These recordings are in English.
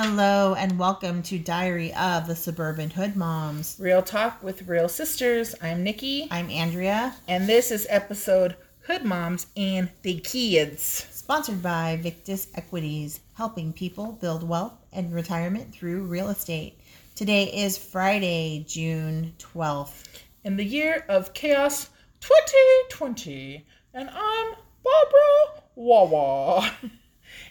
Hello and welcome to Diary of the Suburban Hood Moms. Real Talk with Real Sisters. I'm Nikki, I'm Andrea, and this is episode Hood Moms and the Kids. sponsored by Victus Equities, helping people build wealth and retirement through real estate. Today is Friday, June 12th. In the year of chaos 2020, and I'm Barbara Wawa.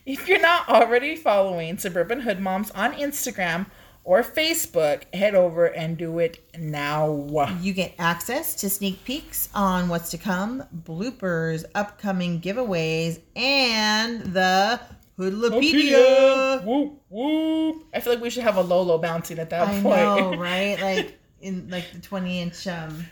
if you're not already following Suburban Hood Moms on Instagram or Facebook, head over and do it now. You get access to sneak peeks on what's to come, bloopers, upcoming giveaways, and the Hoodlopedia. Whoop whoop. I feel like we should have a Lolo bouncing at that I point. know, right? Like in like the 20 inch um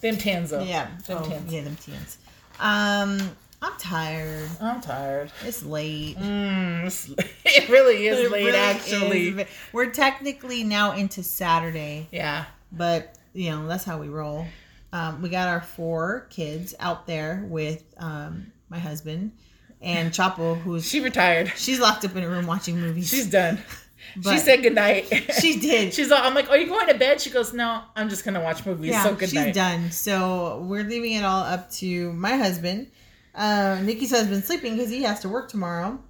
Them tans though. yeah, Them oh, tans. yeah, them tans. Um I'm tired. I'm tired. It's late. Mm, it's- it really is It late, really actually. is. We're technically now into Saturday, Yeah. but you know, that's how we roll. Um, we got our four kids out there with um, my husband and Chapo, who's She retired. she's locked up in a room watching movies. She's done. she But- said goodnight. she did. She's all, I'm like, are you going to bed? She goes, no, I'm just going to watch movies. yeah, so good she's night. done. So we're leaving it all up to my husband. Uh, Nikki's husband's sleeping because he has to work tomorrow.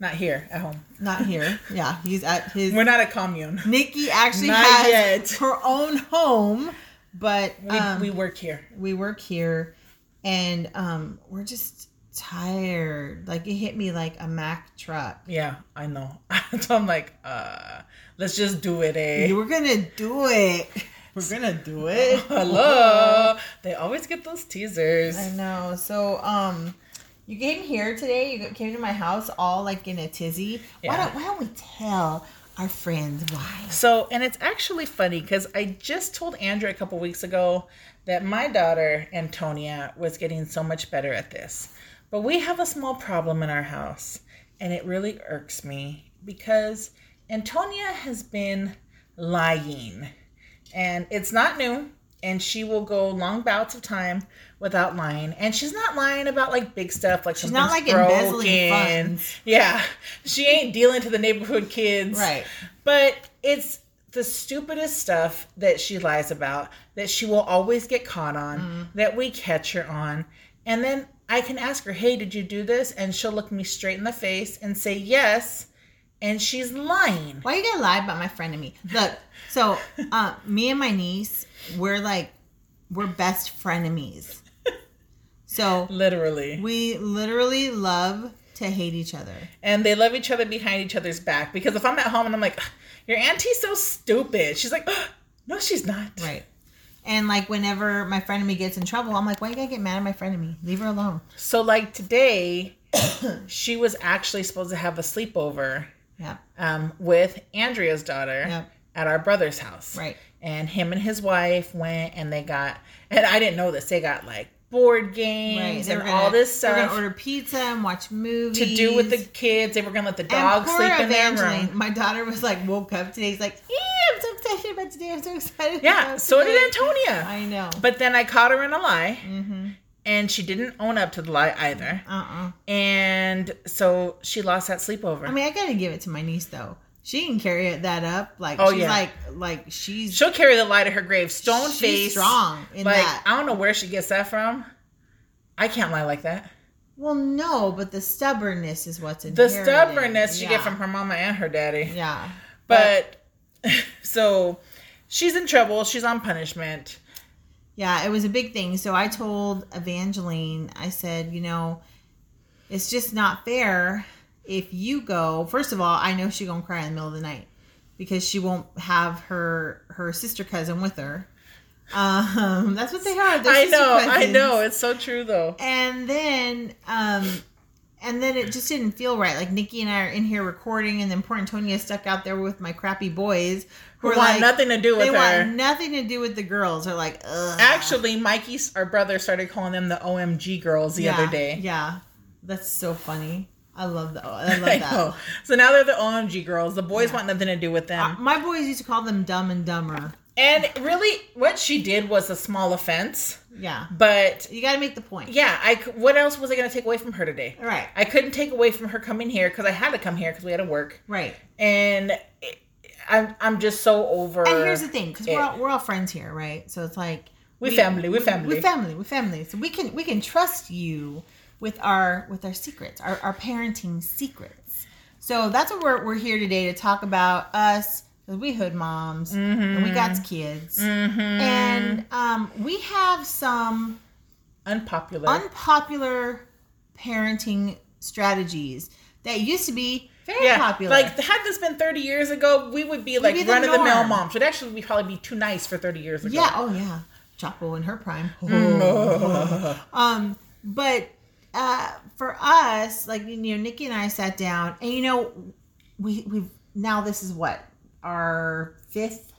Not here, at home. Not here. yeah, he's at his. We're not a commune. Nikki actually Not has yet. her own home, but We, um, we we, work here. We work here, and um, we're just tired. Like it hit me like a Mack truck. Yeah, I know. so I'm like, uh, let's just do it, eh? We're gonna do it. We're gonna do it. Hello. they always get those teasers. I know. So, um, you came here today. You came to my house all like in a tizzy. Why don't Why don't we tell our friends why? So, and it's actually funny because I just told Andrea a couple weeks ago that my daughter, Antonia, was getting so much better at this. But we have a small problem in our house, and it really irks me because Antonia has been lying. And it's not new, and she will go long bouts of time without lying. And she's not lying about like big stuff, like She's not, like, embezzling broken. funds. Yeah, she ain't dealing to the neighborhood kids. Right. But it's the stupidest stuff that she lies about that she will always get caught on, Mm-hmm. that we catch her on. And then I can ask her, hey, did you do this? And she'll look me straight in the face and say yes. And she's lying. Why are you gotta lie about my friend and me? Look, so uh, me and my niece, we're like, we're best frenemies. So Literally. we literally love to hate each other. And they love each other behind each other's back. Because if I'm at home and I'm like, your auntie's so stupid, she's like, no, she's not. Right. And like whenever my me gets in trouble, I'm like, why you gotta get mad at my me? Leave her alone. So, like today, she was actually supposed to have a sleepover Yeah. um, with Andrea's daughter Yep. At our brother's house. Right. And him and his wife went and they got, and I didn't know this, they got like board games were and gonna, all this stuff. We're gonna order pizza and watch movies. to do with the kids. They were going to let the and dog sleep in their room. My daughter was like woke up today. She's like, yeah, I'm so excited about today. I'm so excited. Yeah, so today." did Antonia. I know. But then I caught her in a lie Mm-hmm. and she didn't own up to the lie either. Uh-uh. And so she lost that sleepover. I mean, I gotta give it to my niece though. She can carry it that up. Like Oh, she's yeah. like like she's She'll carry the light of her grave, stone she's face. strong in Like that. I don't know where she gets that from. I can't lie like that. Well, no, but the stubbornness is what's in The stubbornness she get from her mama and her daddy. Yeah. But so she's in trouble. She's on punishment. Yeah, it was a big thing. So I told Evangeline, I said, you know, it's just not fair if you go. First of all, I know she's gonna cry in the middle of the night because she won't have her her sister cousin with her. Um, that's what they are. They're I know. I know. It's so true though. And then, um, and then it just didn't feel right. Like Nikki and I are in here recording, and then poor Antonia stuck out there with my crappy boys Who are want like- nothing to do with They her. want nothing to do with the girls. They're like, ugh. Actually, Mikey's our brother started calling them the OMG girls the yeah, other day. Yeah, that's so funny. I love that. I love that. know. So now they're the OMG girls. The boys Yeah. want nothing to do with them. Uh, my boys used to call them dumb and dumber. And really, what she did was a small offense. Yeah. But You got to make the point. yeah, I. what else was I going to take away from her today? Right. I couldn't take away from her coming here because I had to come here because we had to work, Right. and it, I'm I'm just so over. And here's the thing, because we're all, we're all friends here, right? So it's like We family, we family. we family, we family. So we can we can trust you with our with our secrets, our, our parenting secrets. So that's what we're we're here today to talk about us because we hood moms and we got kids, Mm-hmm. and um, we have some unpopular. unpopular parenting strategies that used to be very yeah, popular. like had this been 30 years ago, we would be like run of the mill moms. We'd actually be probably be too nice for 30 years ago. Yeah, oh yeah. Chapo in her prime. Mm. um, but uh for us, like you know, Nikki and I sat down and you know, we we've now this is what, our fifth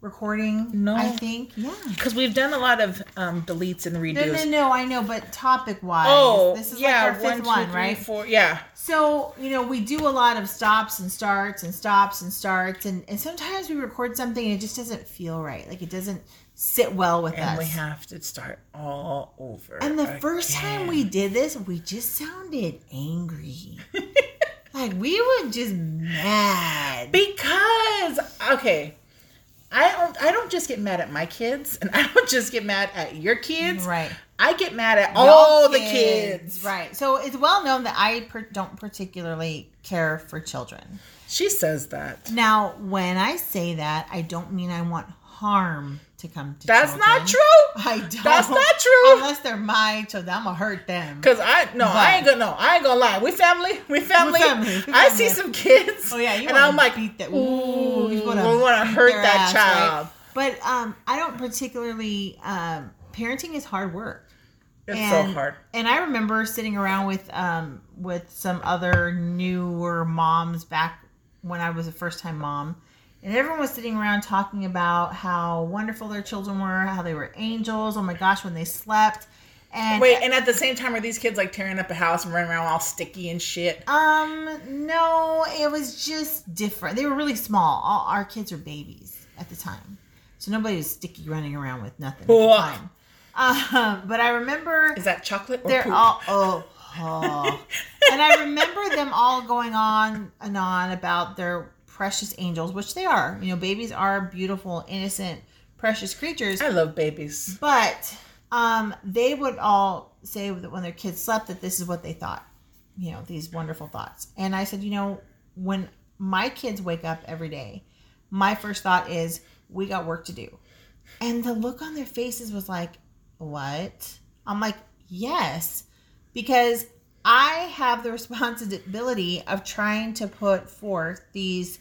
recording? No. I think. Yeah. because we've done a lot of um, deletes and No, redos. no, no, I know, but topic wise, Oh, this is yeah, like our fifth one, two, one, three, right? four- Yeah, So, you know, we do a lot of stops and starts and stops and starts and, and sometimes we record something and it just doesn't feel right. Like it doesn't sit well with and us. And we have to start all over. And the first time we did this, we just sounded angry. like we were just mad. because okay, I don't I don't just get mad at my kids, and I don't just get mad at your kids. Right. I get mad at all Y'all the kids. Right. So it's well known that I per- don't particularly care for children. She says that. Now, when I say that, I don't mean I want harm to come to That's children. not true. I don't. That's not true. Unless they're my children, I'm gonna hurt them. Cause I no, But- I ain't gonna no, I ain't gonna lie. We family, we family. family, we I see some kids. Oh yeah, you and I'm like, beat that. ooh, you we wanna want to hurt that ass, child. right? But um, I don't particularly. Um, parenting is hard work. It's and, so hard. And I remember sitting around with um with some other newer moms back when I was a first time mom. And everyone was sitting around talking about how wonderful their children were, how they were angels. Oh my gosh, when they slept. And Wait, and at the same time, are these kids like tearing up a house and running around all sticky and shit? Um, no, it was just different. They were really small. All our kids were babies at the time, so nobody was sticky running around with nothing at the time. Um, but I remember Is that chocolate they're poop? all oh, oh. and I remember them all going on and on about their precious angels, which they are. You know, babies are beautiful, innocent, precious creatures. I love babies. But um, they would all say that when their kids slept that this is what they thought, you know, these wonderful thoughts. And I said, you know, when my kids wake up every day, my first thought is, we got work to do. And the look on their faces was like, what? I'm like, yes, because I have the responsibility of trying to put forth these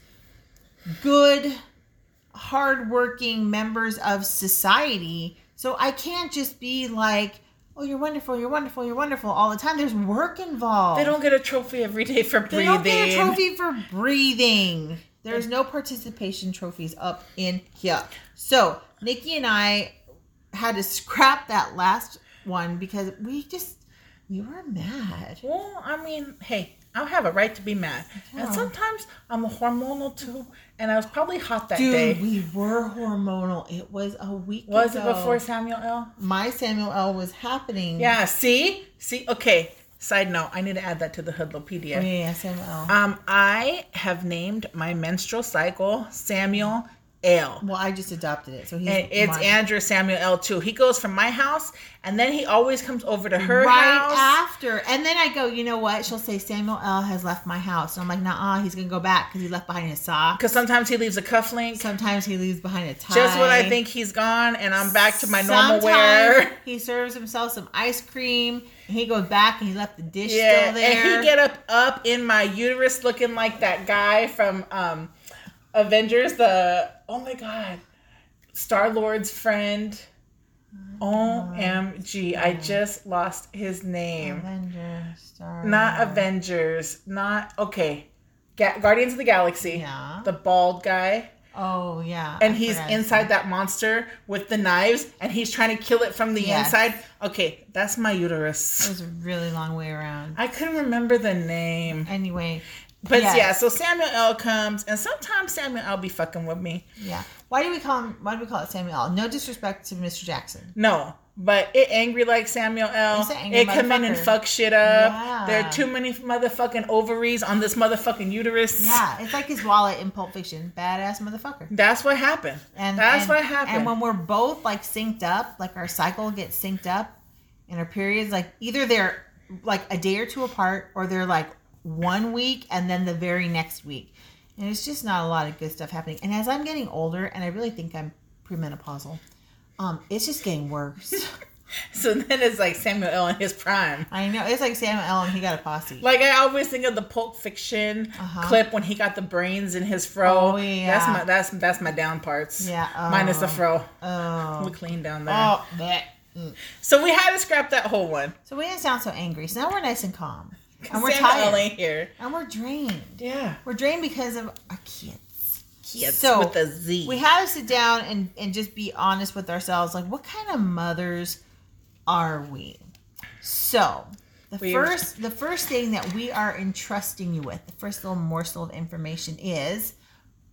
good hardworking members of society. So I can't just be like, oh, you're wonderful, you're wonderful, you're wonderful all the time. There's work involved. They don't get a trophy every day for breathing. They don't get a trophy for breathing. There's no participation trophies up in here. So Nikki and I had to scrap that last one because we just we were mad. Well, I mean, hey, I have a right to be mad, Yeah. and sometimes I'm hormonal too. And I was probably hot that Dude, day. we were hormonal. It was a week Was it before Samuel L? my Samuel L was happening? Yeah. See, see. Okay. Side note: I need to add that to the Oh, Hoodlopedia. yeah, yeah, Samuel L. Um, I have named my menstrual cycle Samuel L. Well, I just adopted it, so he's And it's mine. Andrew Samuel L too. He goes from my house and then he always comes over to her right house. after, and then I go. You know what? She'll say Samuel L has left my house, and I'm like, nah, he's gonna go back because he left behind his sock. Because sometimes he leaves a cufflink. Sometimes he leaves behind a tie. Just when I think he's gone and I'm back to my normal wear. He serves himself some ice cream, and he goes back, and he left the dish Yeah, still there. and he get up up in my uterus looking like that guy from um Avengers, the oh my god. Star Lord's friend. Oh, uh-huh. OMG. I just lost his name. Avenger, Star Not Avengers. Not okay. Ga- Guardians of the Galaxy. Yeah. The bald guy. Oh yeah. And I he's inside that monster with the knives and he's trying to kill it from the Yes. inside. Okay, that's my uterus. It was a really long way around. I couldn't remember the name. Anyway, But Yes. yeah, so Samuel L comes, and sometimes Samuel L be fucking with me. Yeah. Why do we call him? Why do we call it Samuel L? No disrespect to Mr. Jackson. No, but it angry like Samuel L. He's an angry It come in and fuck shit up. Yeah. There are too many motherfucking ovaries on this motherfucking uterus. Yeah, it's like his wallet in Pulp Fiction. Badass motherfucker. That's what happened. And that's and- what happened. And when we're both like synced up, like our cycle gets synced up, and our periods, like either they're like a day or two apart, or they're like one week and then the very next week, and it's just not a lot of good stuff happening. And as I'm getting older, and I really think I'm premenopausal, um, it's just getting worse. so then it's like Samuel L in his prime. I know it's like Samuel L. and he got a posse. Like I always think of the Pulp Fiction Uh-huh. clip when he got the brains in his fro. Oh, yeah. That's my that's that's my down parts. Yeah, Minus the oh. fro. oh, We clean down there. oh, bleh. Mm. So we had to scrap that whole one. So we didn't sound so angry. So now we're nice and calm, and we're tired, here. and we're drained. Yeah. We're drained because of our kids. Kids So, with a Z. We have to sit down and, and just be honest with ourselves. Like, what kind of mothers are we? So, the We- first the first thing that we are entrusting you with, the first little morsel of information is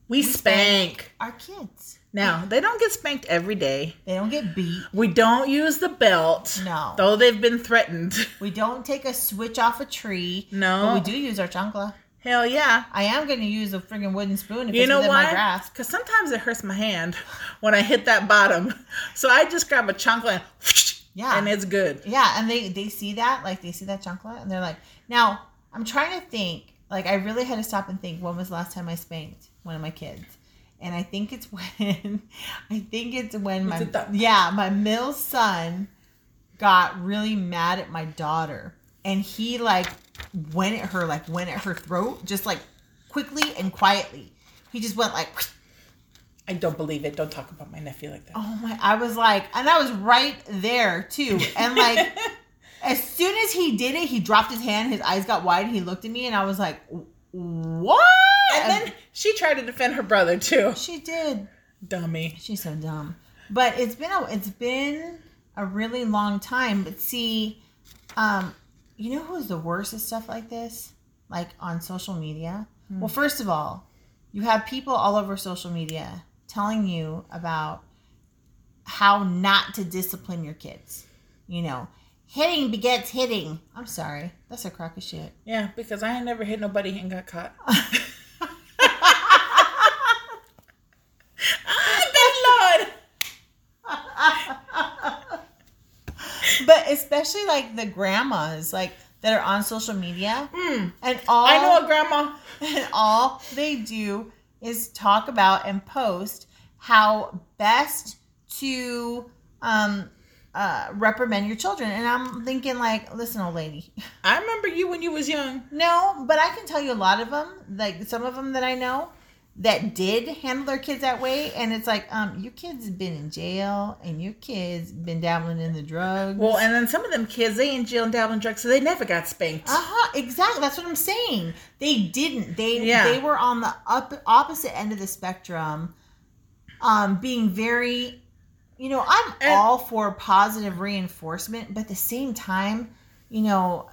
we spank. our kids. Now, they don't get spanked every day. They don't get beat. We don't use the belt. No. Though they've been threatened. We don't take a switch off a tree. No. But we do use our chancla. Hell yeah. I am going to use a friggin' wooden spoon if You it's know within my why? grasp. Because sometimes it hurts my hand when I hit that bottom. So I just grab a chancla and Yeah. and it's good. Yeah, and they they see that, like they see that chancla, and they're like, now I'm trying to think. Like I really had to stop and think. When was the last time I spanked one of my kids? And I think it's when, I think it's when my it yeah my middle son got really mad at my daughter, and he like went at her like went at her throat just like quickly and quietly. He just went like. I don't believe it. Don't talk about my nephew like that. Oh my! I was like, and I was right there too, and like, as soon as he did it, he dropped his hand. His eyes got wide. He looked at me, and I was like, "What?" and then she tried to defend her brother too. she did. Dummy. She's so dumb. But it's been a it's been a really long time. But see, um, you know who's the worst at stuff like this? Like on social media. Well, first of all, you have people all over social media telling you about how not to discipline your kids. You know, hitting begets hitting. I'm sorry, that's a crock of shit. Yeah, because I ain't never hit nobody and got caught. ah, good lord. But especially like the grandmas, like that are on social media, Mm, and all I know a grandma. and all they do is talk about and post how best to um uh reprimand your children and i'm thinking like listen old lady I remember you when you was young. no but i can tell you a lot of them like some of them that i know that did handle their kids that way and it's like um your kids been in jail and your kids been dabbling in the drugs Well, and then some of them kids, they in jail and dabbling drugs, so they never got spanked. Uh-huh, exactly. That's what I'm saying. They didn't. They Yeah. they were on the up opposite end of the spectrum, um, being very you know, I'm And- all for positive reinforcement, but at the same time, you know,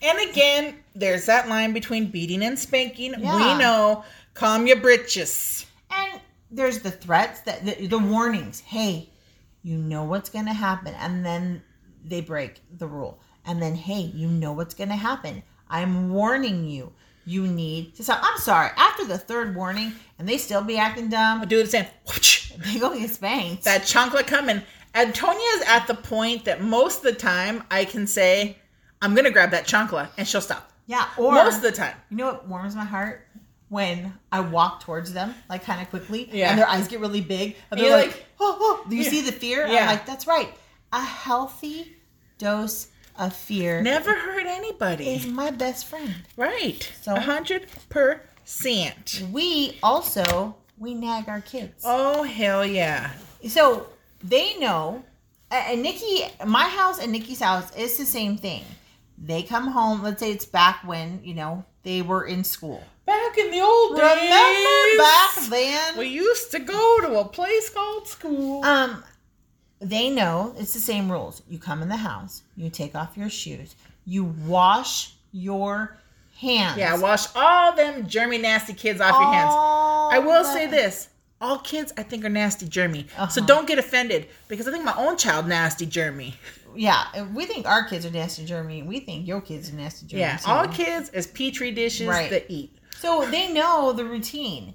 And again, there's that line between beating and spanking. Yeah. We know, calm your britches. and there's the threats that the, the warnings. Hey, you know what's going to happen and then they break the rule. And then hey, you know what's going to happen. I'm warning you. You need to stop. I'm sorry. After the third warning and they still be acting dumb, Do the same. They go get spanked. That chancla coming. Antonia's at the point that most of the time I can say, I'm going to grab that chancla and she'll stop. yeah, or most of the time. you know what warms my heart when I walk towards them like kind of quickly, Yeah. and their eyes get really big, and they're like, like, oh, oh. Do you Yeah. see the fear? Yeah. I'm like, that's right. A healthy dose of fear Never hurt anybody. is my best friend. Right. So- hundred percent. We also we nag our kids, Oh hell yeah. so they know. And Nikki, my house and Nikki's house is the same thing. They come home. Let's say it's back when you know they were in school. Back in the old days. Remember back then? We used to go to a place called school. Um, they know it's the same rules. You come in the house, you take off your shoes, you wash your hands. Yeah, wash all them germy nasty kids off your hands. I will say this. All kids, I think, are nasty germy. So Uh-huh. don't get offended because I think my own child nasty germy. Yeah, we think our kids are nasty germy. We think your kids are nasty germy. Yeah, too. all kids is petri dishes Right. that eat. So they know the routine.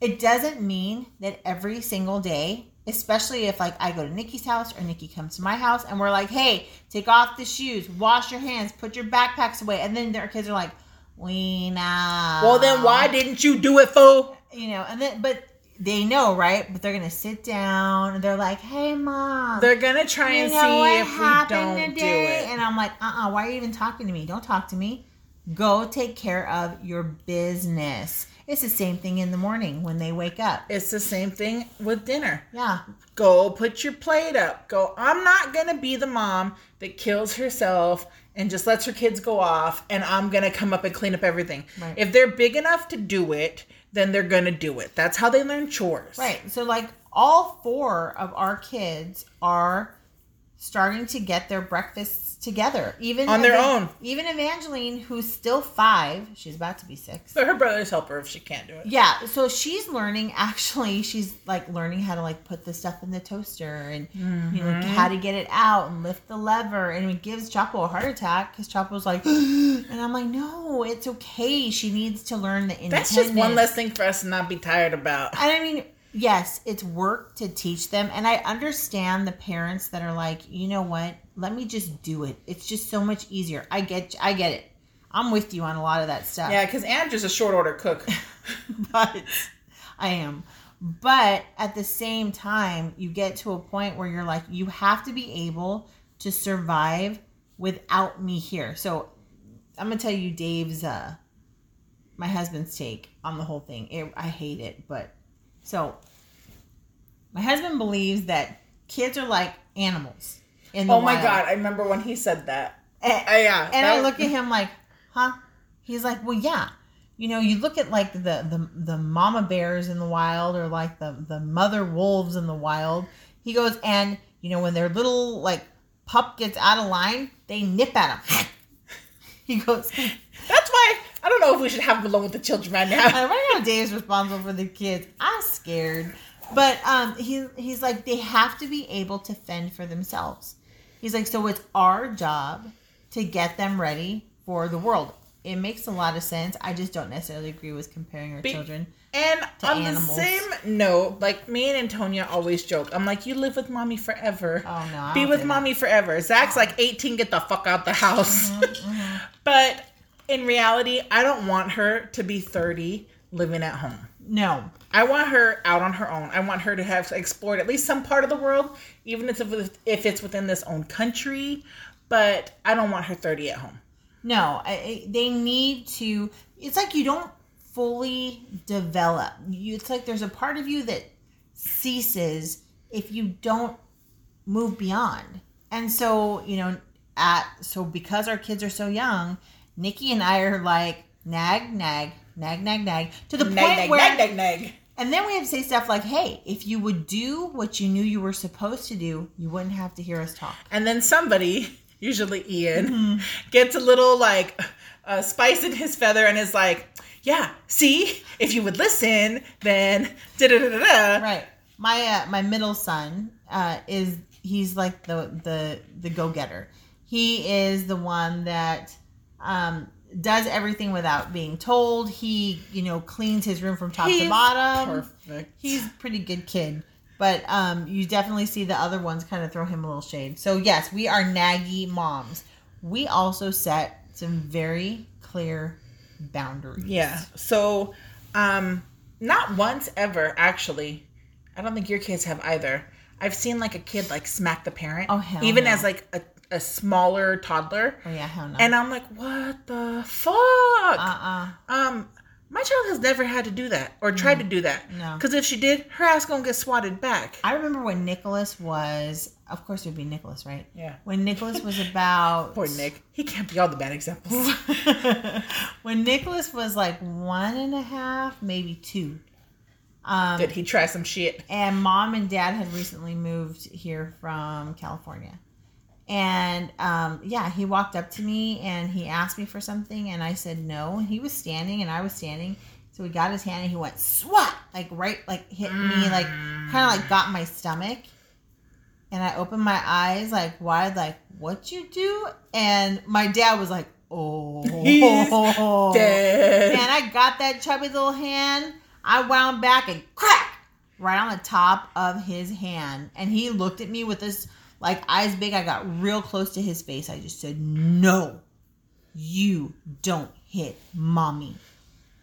It doesn't mean that every single day, especially if like I go to Nikki's house or Nikki comes to my house and we're like, hey, take off the shoes, wash your hands, put your backpacks away, and then their kids are like, we know. Well, then why didn't you do it, fool? you know? And then but they know, right? But they're gonna sit down and they're like, hey, mom. They're gonna try and see what if we happened don't do today? it. And I'm like, uh uh why are you even talking to me? Don't talk to me. Go take care of your business. It's the same thing in the morning when they wake up. It's the same thing with dinner. Yeah. Go put your plate up. Go. I'm not gonna be the mom that kills herself and just lets her kids go off, and I'm gonna come up and clean up everything. Right. If they're big enough to do it, then they're gonna do it. That's how they learn chores. Right. So like all four of our kids are starting to get their breakfasts together. Even On their own. Even Evangeline, who's still five, she's about to be six. But her brothers help her if she can't do it. Yeah, so she's learning actually she's like learning how to like put the stuff in the toaster and you know Mm-hmm. how to get it out and lift the lever and it gives Chapo a heart attack because Chapo's like and I'm like no it's okay she needs to learn the independence. That's just one less thing for us to not be tired about. And I mean yes it's work to teach them and I understand the parents that are like you know what let me just do it it's just so much easier I get I get it I'm with you on a lot of that stuff Yeah, because Andrea's a short order cook. but I am. But at the same time, you get to a point where you're like, you have to be able to survive without me here. So I'm gonna tell you Dave's uh my husband's take on the whole thing. It, I hate it, but so my husband believes that kids are like animals. In the oh my wild. god, I remember when he said that. And, Uh, yeah, and that I was- look at him like, huh? He's like, well, yeah. You know, you look at like the the the mama bears in the wild, or like the the mother wolves in the wild. He goes, and you know, when their little like pup gets out of line, they nip at him. he goes, That's why I don't know if we should have him alone with the children right now. Right now Dave's responsible for the kids. I'm scared. But um he he's like they have to be able to fend for themselves. He's like so it's our job to get them ready for the world. It makes a lot of sense. I just don't necessarily agree with comparing our Be- children. And on animals. the same note, like me and Antonia always joke. I'm like, you live with mommy forever. Oh no. Be with mommy forever. Zach's like 18, get the fuck out the house. Mm-hmm, but in reality, I don't want her to be 30 living at home. No. I want her out on her own. I want her to have explored at least some part of the world, even if it's, if it's within this own country. But I don't want her 30 at home. No, I- they need to. It's like you don't fully develop. You, it's like there's a part of you that ceases if you don't move beyond. And so, you know, at so because our kids are so young, Nikki and I are like nag, nag, nag, nag, nag to the point Nag, nag, where. nag, nag, nag. And then we have to say stuff like, "Hey, if you would do what you knew you were supposed to do, you wouldn't have to hear us talk." And then somebody, usually Ian, Mm-hmm. gets a little like uh, spice in his feather and is like, "Yeah, see, if you would listen, then da da da da da." right my uh, my middle son uh is he's like the the the go-getter he is the one that um does everything without being told he you know cleans his room from top to bottom Perfect. he's a pretty good kid but um you definitely see the other ones kind of throw him a little shade so yes we are naggy moms we also set some very clear boundaries Yeah. So, um, not once ever actually. I don't think your kids have either. I've seen like a kid like smack the parent. Oh, hell Even no. as like a, a smaller toddler. oh yeah hell no And I'm like, what the fuck? uh-uh Um, my child has never had to do that or tried to do that. No. Because if she did, her ass gonna get swatted back. I remember when Nicholas was, of course, it would be Nicholas, right? Yeah. When Nicholas was about. Poor Nick. He can't be all the bad examples. when Nicholas was like one and a half, maybe two. Um, Did he try some shit? and mom and dad had recently moved here from California. And um, yeah, he walked up to me and he asked me for something, and I said no. And he was standing, and I was standing. So he got his hand and he went swat, like right, like hit me, like kind of like got my stomach. And I opened my eyes, like wide, like what you do? And my dad was like, oh, Dead. Man, I got that chubby little hand. I wound back and crack right on the top of his hand. And he looked at me with this like eyes big. I got real close to his face. I just said, No, you don't hit mommy.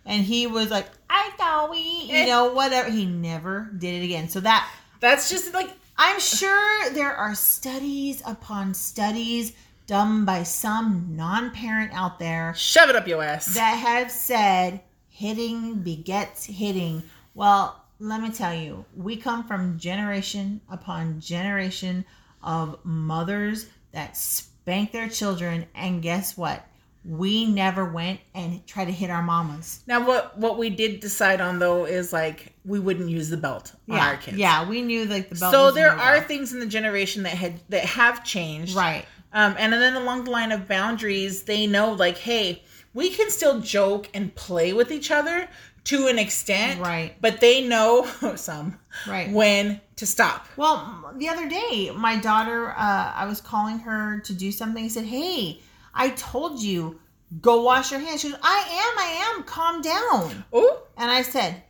And he was like, I thought we, you know, whatever. He never did it again. So that That's just like I'm sure there are studies upon studies done by some non parent out there shove it up your ass. that have said hitting begets hitting. Well, let me tell you, we come from generation upon generation of mothers that spank their children, and guess what? We never went and tried to hit our mamas. now what what we did decide on though is like we wouldn't use the belt on Yeah, our kids. yeah, we knew like the belt. So there are go. things in the generation that had that have changed. right. Um, and then along the line of boundaries, they know like, hey, we can still joke and play with each other to an extent, Right. But they know some Right. when to stop. Well, the other day, my daughter, uh, I was calling her to do something. I said, Hey, I told you, go wash your hands. She goes, I am, I am, calm down. Oh, And I said,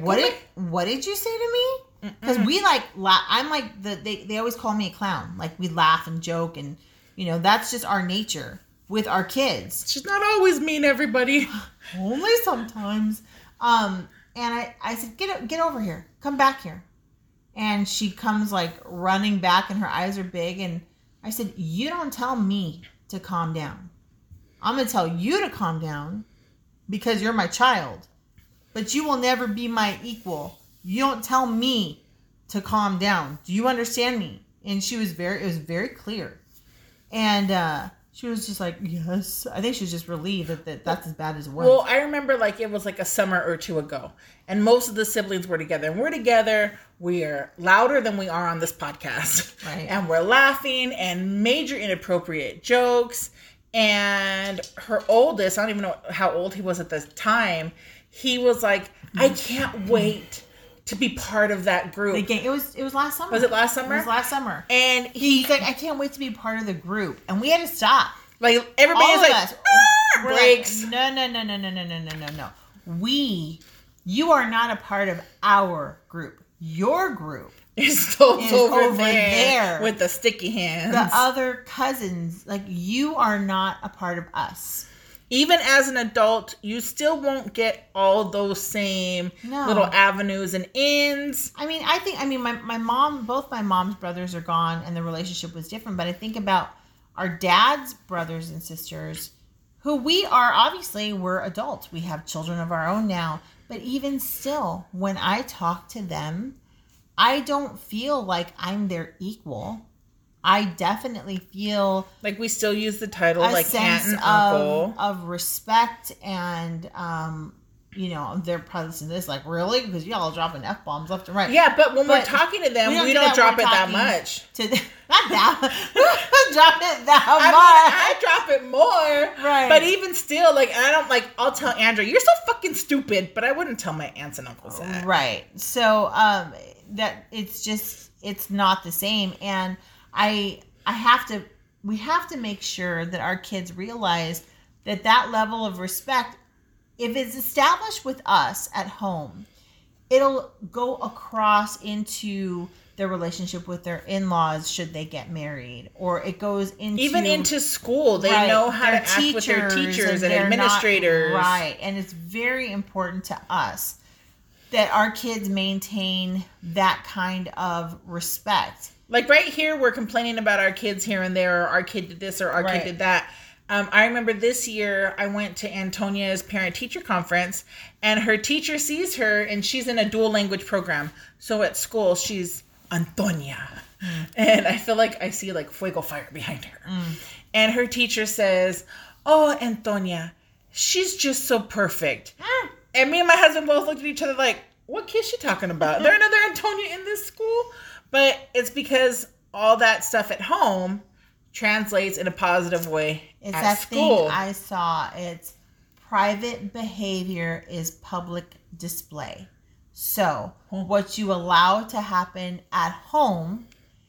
What did, what did you say to me? Because we like, la- I'm like, the, they, they always call me a clown. Like, we laugh and joke, and, you know, that's just our nature with our kids she's not always mean, everybody. only sometimes. Um, and I, I said, get get over here, come back here. And she comes like running back, and her eyes are big. And I said, you don't tell me to calm down. I'm gonna tell you to calm down because you're my child, but you will never be my equal. You don't tell me to calm down. Do you understand me? And she was very, it was very clear. And uh, she was just like, yes. I think she was just relieved that, that that's as bad as it was. Well, I remember like it was like a summer or two ago, and most of the siblings were together. And we're together. We are louder than we are on this podcast, Right. And we're laughing and major inappropriate jokes. And her oldest, I don't even know how old he was at the time. He was like, "I can't wait to be part of that group." They ga- it was it was last summer. Was it last summer? It was last summer. and he He's like, I can't wait to be part of the group, and we had to stop. like everybody All is of like us. "Ah!" Like, breaks. no, no, no, no, no, no, no, no, no, no. We, you are not a part of our group. Your group, is over, over there, there. with the sticky hands. the other cousins, like you are not a part of us. Even as an adult, you still won't get all those same No. little avenues and ins. I mean, I think, I mean, my, my mom, both my mom's brothers are gone and the relationship was different, but I think about our dad's brothers and sisters who we are obviously we're adults. We have children of our own now, but even still, when I talk to them, I don't feel like I'm their equal. I definitely feel Like we still use the title like aunt and of, uncle. of respect and um you know they're probably listening to this like really because y'all dropping f bombs left and right Yeah, but when we're talking to them, we we don't don't, do drop it that much. to not that drop it that I mean, much I drop it more. Right. But even still, like I don't like I'll tell Andrea, you're so fucking stupid, but I wouldn't tell my aunts and uncles that. right so um that it's just it's not the same and i i have to we have to make sure that our kids realize that that level of respect if it's established with us at home it'll go across into their relationship with their in-laws should they get married or it goes into Even into school, they Right, know how to act with their teachers and, not- administrators. right and it's very important to us that our kids maintain that kind of respect Like right here, we're complaining about our kids here and there, or our kid did this or our Right. kid did that. Um, I remember this year I went to Antonia's parent teacher conference, and her teacher sees her, and she's in a dual language program. So at school, she's Antonia, mm. and I feel like I see like fuego fire behind her. Mm. And her teacher says, "Oh, Antonia, she's just so perfect." Mm. And me and my husband both looked at each other like, what kid's she talking about? There another Antonia in this school? But it's because all that stuff at home translates in a positive way It's at that school. thing I saw. It's private behavior is public display. So, what you allow to happen at home,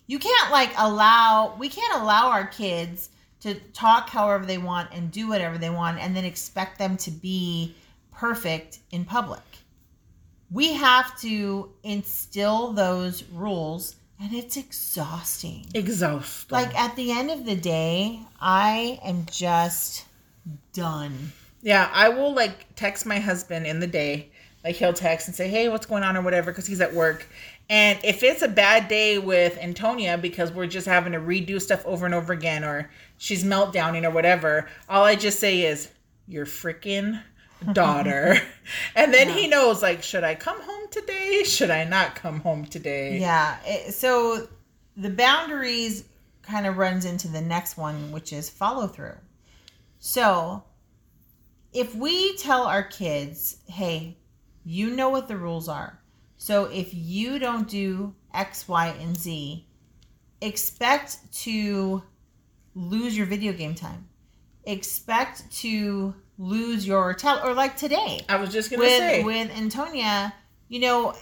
you can't like allow, we can't allow our kids to talk however they want and do whatever they want and then expect them to be perfect in public. We have to instill those rules and it's exhausting. Exhausting. Like at the end of the day, I am just done. Yeah, I will like text my husband in the day. Like he'll text and say, "Hey, what's going on?" or whatever because he's at work. And if it's a bad day with Antonia because we're just having to redo stuff over and over again, or she's meltdowning or whatever, all I just say is, "You're freaking daughter," and then he knows like, should I come home today? Should I not come home today? Yeah. It, so the boundaries kind of runs into the next one, which is follow through. So if we tell our kids, hey, you know what the rules are. So if you don't do X, Y, and Z, expect to lose your video game time. Expect to lose your tablet, or like today I was just gonna with say. with Antonia, you know,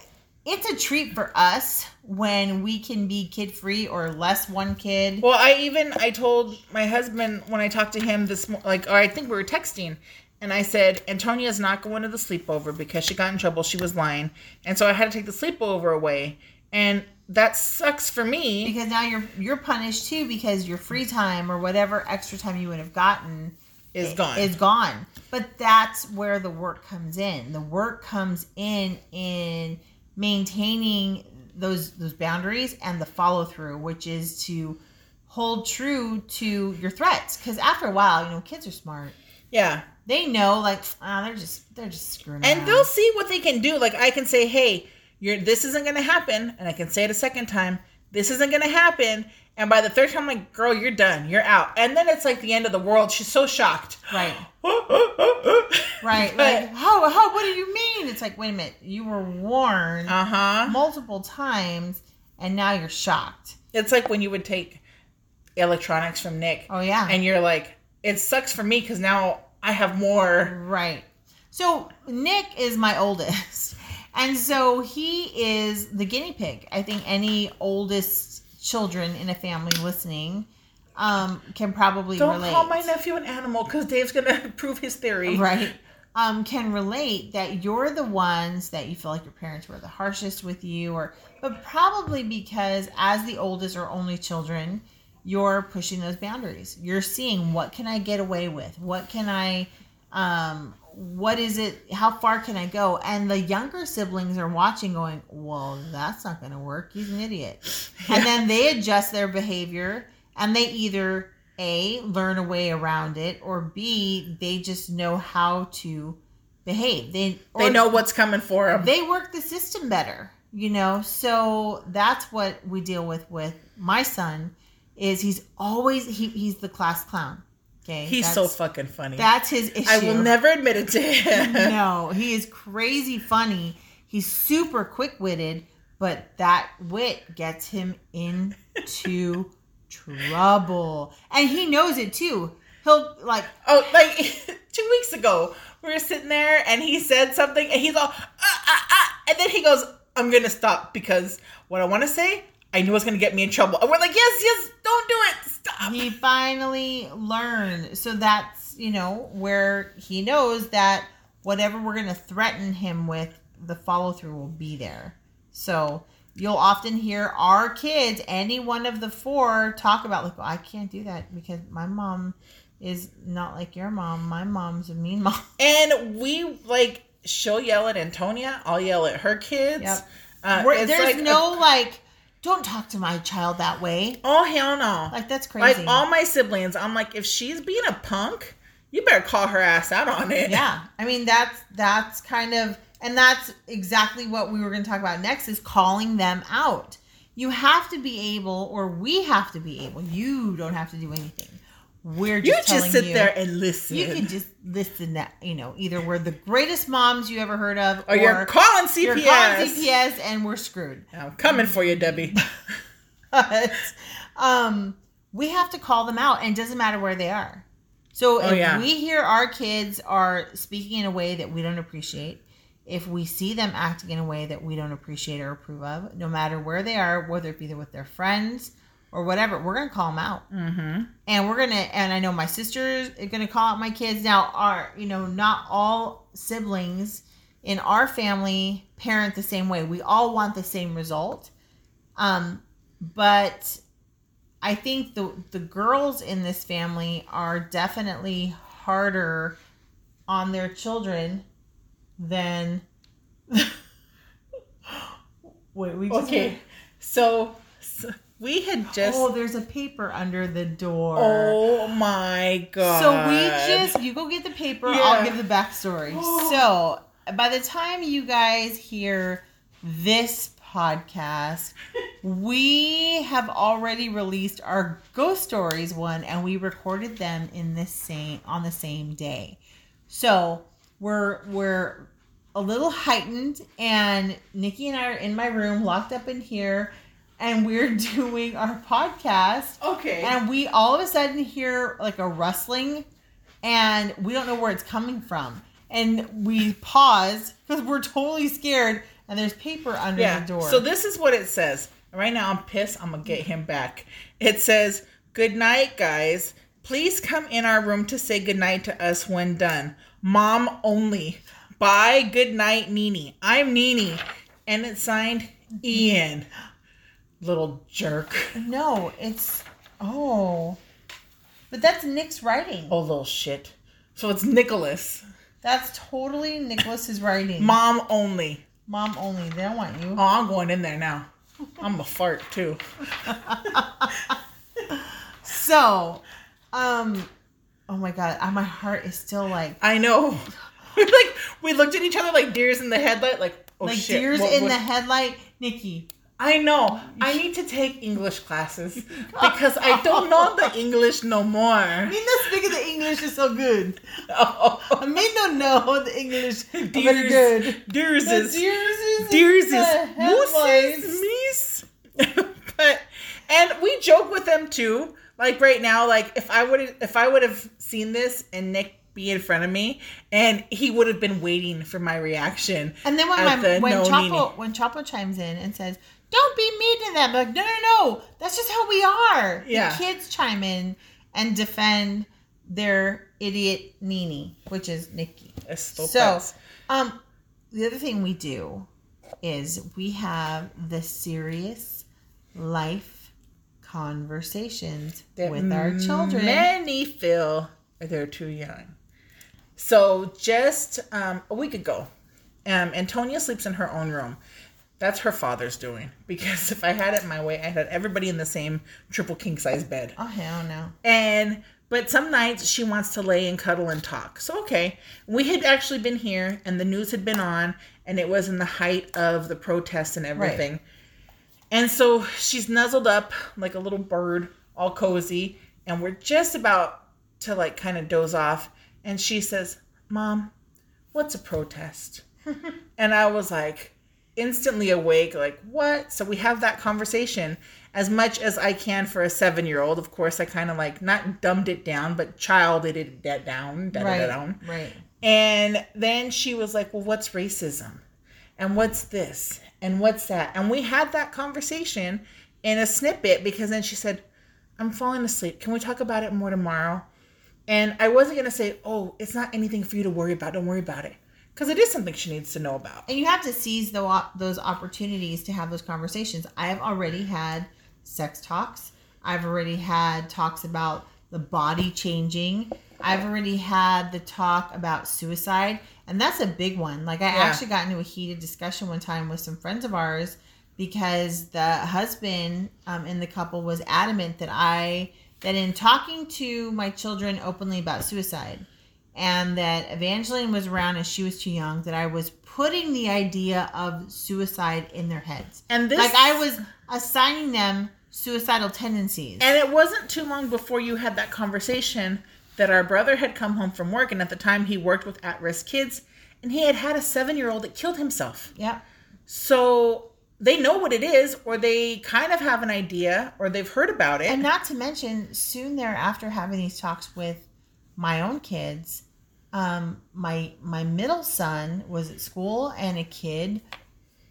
it's a treat for us when we can be kid free or less one kid. Well, I even I told my husband when I talked to him this like or I think we were texting and I said Antonia's not going to the sleepover because she got in trouble. She was lying. And so I had to take the sleepover away. And that sucks for me. because now you're you're punished too because your free time or whatever extra time you would have gotten Is gone. is gone. But that's where the work comes in. The work comes in in maintaining those those boundaries and the follow through, which is to hold true to your threats. Because after a while, you know, kids are smart. yeah. They know, like, ah, they're just they're just screwing And around. they'll see what they can do. Like I can say, "Hey, you're this isn't going to happen." And I can say it a second time, "This isn't going to happen." And by the third time, I'm like, "Girl, you're done. You're out." And then it's like the end of the world. She's so shocked. right, right. right. Like, how how what do you mean? It's like, wait a minute, you were warned Uh huh. multiple times, and now you're shocked. It's like when you would take electronics from Nick, Oh yeah, and you're like, it sucks for me because now I have more. Right. So Nick is my oldest. And so he is the guinea pig. I think any oldest children in a family listening um, can probably Don't relate. call my nephew an animal because Dave's gonna prove his theory. right. Um, can relate that you're the ones that you feel like your parents were the harshest with you, or but probably because as the oldest or only children, you're pushing those boundaries. You're seeing what can I get away with? What can I um what is it how far can I go? And the younger siblings are watching going, Well, that's not gonna work. He's an idiot. And then they adjust their behavior and they either A learn a way around it or B they just know how to behave. They They know what's coming for them. they work the system better you know so that's what we deal with with my son is he's always he, he's the class clown okay He's so fucking funny. that's his issue I will never admit it to him. no he is crazy funny he's super quick-witted but that wit gets him into trouble and he knows it too he'll like Oh, like two weeks ago, we were sitting there and he said something and he's all, ah, ah, ah, and then he goes, I'm going to stop because what I want to say, I knew it was going to get me in trouble. And we're like, yes, yes, don't do it. Stop. he finally learned so that's you know where he knows that whatever we're going to threaten him with the follow through will be there so you'll often hear our kids any one of the four talk about like well, i can't do that because my mom is not like your mom my mom's a mean mom And we like, she'll yell at Antonia. I'll yell at her kids. Yep. Uh, there's like a- no like don't talk to my child that way. Oh, hell no. like that's crazy. Like all my siblings, I'm like, if she's being a punk, you better call her ass out on it. yeah. I mean that's that's kind of and that's exactly what we were going to talk about next is calling them out. You have to be able or we have to be able you don't have to do anything we're just You just sit you, there and listen. you can just listen that you know either we're the greatest moms you ever heard of or you're calling CPS. you're calling cps and we're screwed I'm coming for you, Debbie. but um we have to call them out, and it doesn't matter where they are. So Oh, if yeah. we hear our kids are speaking in a way that we don't appreciate, if we see them acting in a way that we don't appreciate or approve of, no matter where they are, whether it be with their friends or whatever, we're gonna call them out Mm-hmm. and we're gonna and i know my sisters are gonna call out my kids now are you know not all siblings in our family parent the same way we all want the same result um but i think the the girls in this family are definitely harder on their children than wait we just Okay. So, so we had oh, just. oh there's a paper under the door Oh my god. So we just you go get the paper. I'll give the backstory. So by the time you guys hear this podcast, we have already released our ghost stories one, and we recorded them in the same on the same day. So we're we're a little heightened, and Nikki and I are in my room, locked up in here, and we're doing our podcast Okay. and we all of a sudden hear like a rustling and we don't know where it's coming from and we pause because we're totally scared and there's paper under yeah. the door So this is what it says. Right now I'm pissed. I'm gonna get him back. It says, "Good night, guys. Please come in our room to say good night to us when done. Mom only. Bye. Good night, Nini. I'm Nini." And it's signed Ian. Little jerk. no it's oh but that's nick's writing Oh, little shit. So it's Nicholas. that's totally nicholas's writing Mom only. mom only they don't want you Oh, I'm going in there now. I'm a fart too. so um oh my god uh, my heart is still like I know. We like we looked at each other like deers in the headlight. Like oh like shit. deers what- in what- the headlight nikki I know. I need to take English classes because I don't know the English no more. I mean, not speaking the English is so good. I Oh, mean, don't know the English very good. deers The is deers is mooses, meese. but and we joke with them too. Like right now, like if I would if I would have seen this and Nick be in front of me and he would have been waiting for my reaction. And then when my the when no Chapo Nini. when Chapo chimes in and says, "Don't be mean to them," like, no, no, no, that's just how we are. Yeah. The kids chime in and defend their idiot Nini, which is Nikki. So, um, the other thing we do is we have the serious life conversations that with our children. Many feel they're too young. So just um, a week ago, um, Antonia sleeps in her own room. That's her father's doing because if I had it my way, I'd had everybody in the same triple king size bed. Oh hell no! And but some nights she wants to lay and cuddle and talk. So okay, we had actually been here and the news had been on and it was in the height of the protests and everything. Right. And so she's nuzzled up like a little bird, all cozy, and we're just about to like kind of doze off and she says, "Mom, what's a protest?" and I was like instantly awake like what? So we have that conversation as much as i can for a seven year old of course i kind of like not dumbed it down but childed it down da, Right, down. right. and then she was like well what's racism? And what's this? And what's that? And we had that conversation in a snippet because then she said i'm falling asleep. Can we talk about it more tomorrow? And i wasn't going to say oh it's not anything for you to worry about. Don't worry about it because it is something she needs to know about And you have to seize the, those opportunities to have those conversations. I have already had sex talks. I've already had talks about the body changing. I've already had the talk about suicide, and that's a big one. Like I Yeah. actually got into a heated discussion one time with some friends of ours because the husband um, in the couple was adamant that I that in talking to my children openly about suicide and that Evangeline was around and she was too young, that I was putting the idea of suicide in their heads. and this like I was assigning them suicidal tendencies. And it wasn't too long before you had that conversation that our brother had come home from work, and at the time he worked with at risk kids, and he had had a seven year old that killed himself. Yeah. So they know what it is, or they kind of have an idea, or they've heard about it. And not to mention, soon thereafter having these talks with my own kids, um, my my middle son was at school, and a kid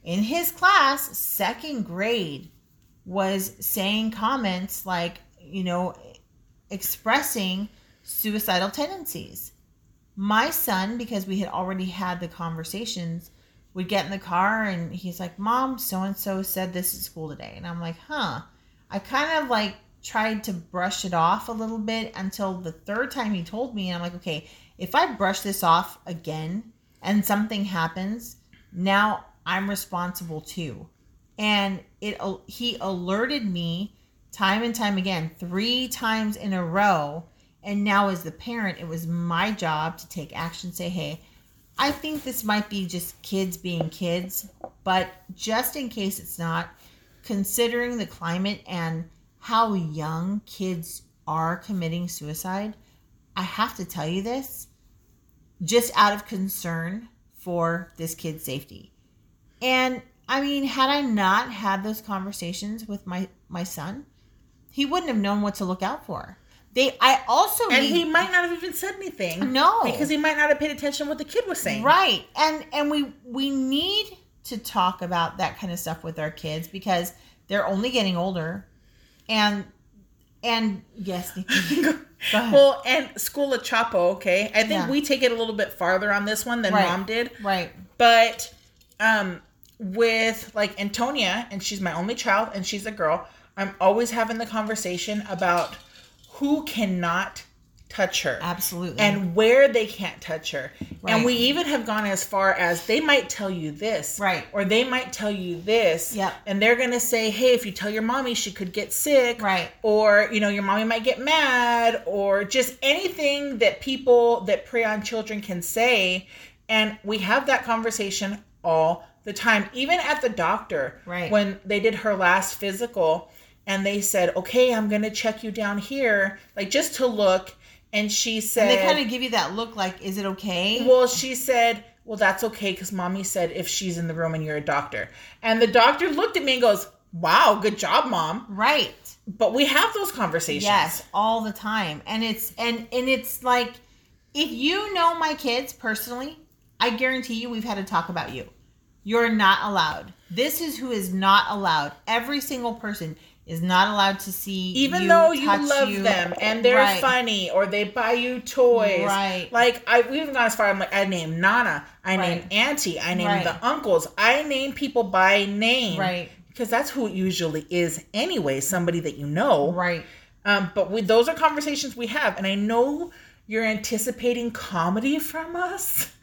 in his class, second grade, was saying comments like, you know, expressing suicidal tendencies. My son, because we had already had the conversations, would get in the car and he's like, Mom, so and so said this at school today. And I'm like, huh. I kind of like tried to brush it off a little bit until the third time he told me. And I'm like, okay, if I brush this off again and something happens, now I'm responsible too. And it he alerted me time and time again, three times in a row. And now as the parent, it was my job to take action, say, hey, I think this might be just kids being kids, but just in case it's not, considering the climate and how young kids are committing suicide, I have to tell you this just out of concern for this kid's safety. And I mean, had I not had those conversations with my my son, he wouldn't have known what to look out for. They, I also, and he might not have even said anything. No, because he might not have paid attention to what the kid was saying. Right, and and we we need to talk about that kind of stuff with our kids because they're only getting older, and and yes, well, and School of Chapo. Okay, I think yeah. we take it a little bit farther on this one than right. Mom did. Right, but um, with like Antonia, and she's my only child, and she's a girl. I'm always having the conversation about who cannot touch her. Absolutely. And where they can't touch her. Right. And we even have gone as far as they might tell you this. Right. Or they might tell you this. Yep. And they're going to say, hey, if you tell your mommy, she could get sick. Right. Or, you know, your mommy might get mad or just anything that people that prey on children can say. And we have that conversation all the time. Even at the doctor. Right. When they did her last physical and they said, "Okay, I'm going to check you down here, like just to look." And she said, and "They kind of give you that look, like, is it okay?" Well, she said, "Well, that's okay because mommy said if she's in the room and you're a doctor." And the doctor looked at me and goes, "Wow, good job, mom." Right. But we have those conversations. Yes, all the time, and it's and and it's like, if you know my kids personally, I guarantee you we've had to talk about you. You're not allowed. This is who is not allowed. Every single person is not allowed to see even you, though you love you. them and they're right. funny or they buy you toys. Right. Like i we even gone as far i'm like i name nana i right. name auntie i name right. the uncles. I name people by name. Right. Because that's who it usually is anyway somebody that you know. Right. Um but we those are conversations we have. And i know you're anticipating comedy from us.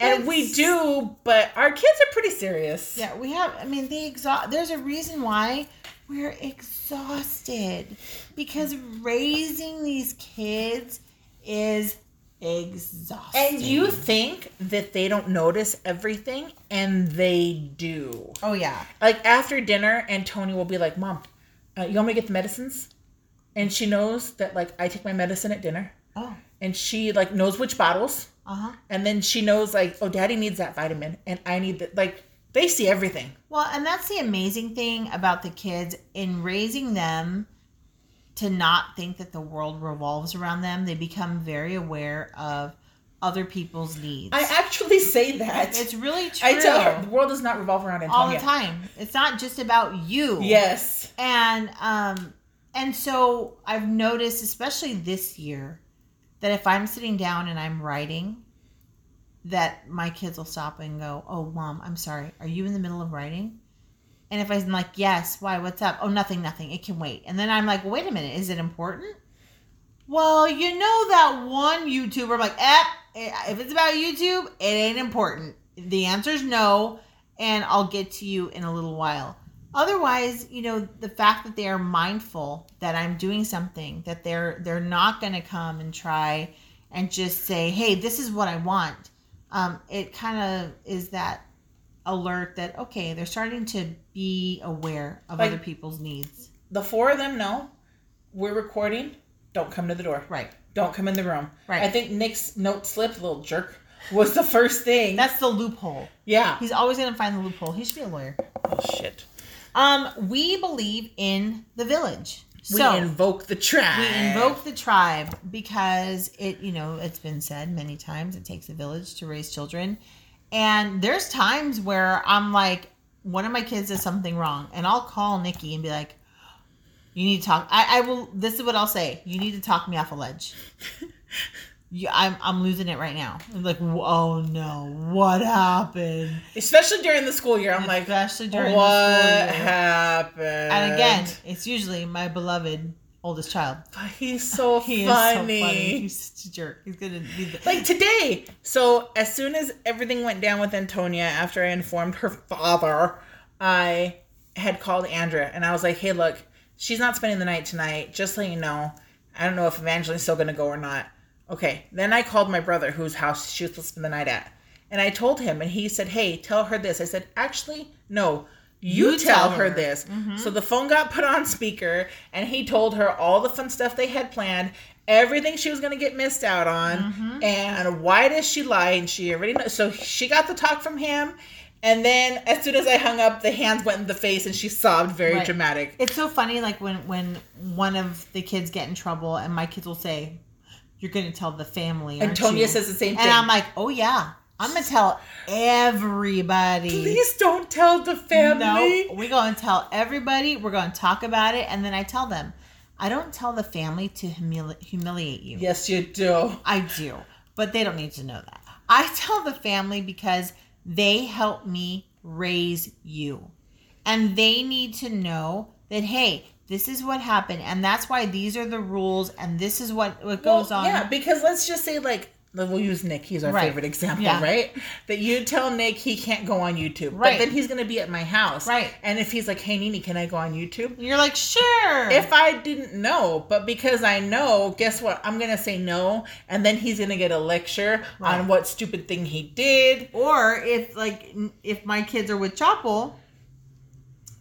And it's, we do but our kids are pretty serious. Yeah we have i mean they exhaust there's a reason why we're exhausted because raising these kids is exhausting. And you think that they don't notice everything, and they do. Oh, yeah. Like after dinner, and Tony will be like, Mom, uh, you want me to get the medicines? And she knows that, like, I take my medicine at dinner. Oh. And she, like, knows which bottles. Uh huh. And then she knows, like, oh, daddy needs that vitamin, and I need that. Like, they see everything. Well, and that's the amazing thing about the kids in raising them to not think that the world revolves around them. They become very aware of other people's needs. I actually say that. It's really true. I tell her the world does not revolve around Antonia. all the time. It's not just about you. Yes. And um and so I've noticed especially this year that if I'm sitting down and I'm writing that my kids will stop and go, "Oh, mom, I'm sorry. Are you in the middle of writing?" And if I'm like, "Yes, why? What's up?" "Oh, nothing, nothing. It can wait." And then I'm like, "Wait a minute. Is it important?" Well, you know that one YouTuber. I'm like, eh, if it's about YouTube, it ain't important. The answer is no, and I'll get to you in a little while. Otherwise, you know, the fact that they are mindful that I'm doing something, that they're they're not going to come and try and just say, "Hey, this is what I want." Um, it kind of is that alert that okay, they're starting to be aware of like, other people's needs. The four of them know we're recording. Don't come to the door. Right. Don't come in the room. Right. I think Nick's note slip little jerk. was the first thing. That's the loophole. yeah. He's always gonna find the loophole. He should be a lawyer. Oh shit. Um, we believe in the village. We So invoke the tribe. we invoke the tribe because it, you know, it's been said many times it takes a village to raise children. And there's times where I'm like, one of my kids does something wrong, and I'll call Nikki and be like, "You need to talk." I, I will. This is what I'll say: You need to talk me off a ledge. You, I'm I'm losing it right now. I'm like, oh no, what happened? Especially during the school year. I'm like, Especially during what the school year. happened? And again, it's usually my beloved oldest child. But he's so He funny. is so funny. He's such a jerk. He's gonna be the like today. So as soon as everything went down with Antonia, after I informed her father, I had called Andrea and I was like, "Hey, look, she's not spending the night tonight. Just so you know, I don't know if Evangeline's still gonna go or not." Okay. Then I called my brother, whose house she was supposed to spend the night at, and I told him, and he said, "Hey, tell her this." I said, "Actually, no." You, You tell, tell her, her. this. Mm-hmm. So the phone got put on speaker, and he told her all the fun stuff they had planned, everything she was going to get missed out on, mm-hmm. and why does she lie? And she already knows. So she got the talk from him, and then as soon as I hung up, the hands went in the face, and she sobbed, very Right. dramatic. It's so funny, like when when one of the kids get in trouble, and my kids will say, "You're going to tell the family." Antonia you?" says the same thing. and. I'm like, "Oh yeah, I'm gonna tell everybody." Please don't tell the family. No, we're going to tell everybody. We're going to talk about it, and then I tell them. I don't tell the family to humili- humiliate you. Yes, you do. I do, but they don't need to know that. I tell the family because they help me raise you. And they need to know that, hey, this is what happened. And that's why these are the rules. And this is what, what goes Well, on. Yeah, because let's just say like we'll use Nick. He's our Right. favorite example, Yeah. right? That you tell Nick he can't go on YouTube, Right. But then he's gonna be at my house, Right. And if he's like, "Hey, Nini, can I go on YouTube?" You're like, sure. If I didn't know, but because I know, guess what? I'm gonna say no, and then he's gonna get a lecture Right. on what stupid thing he did. or if, like, if my kids are with Chapo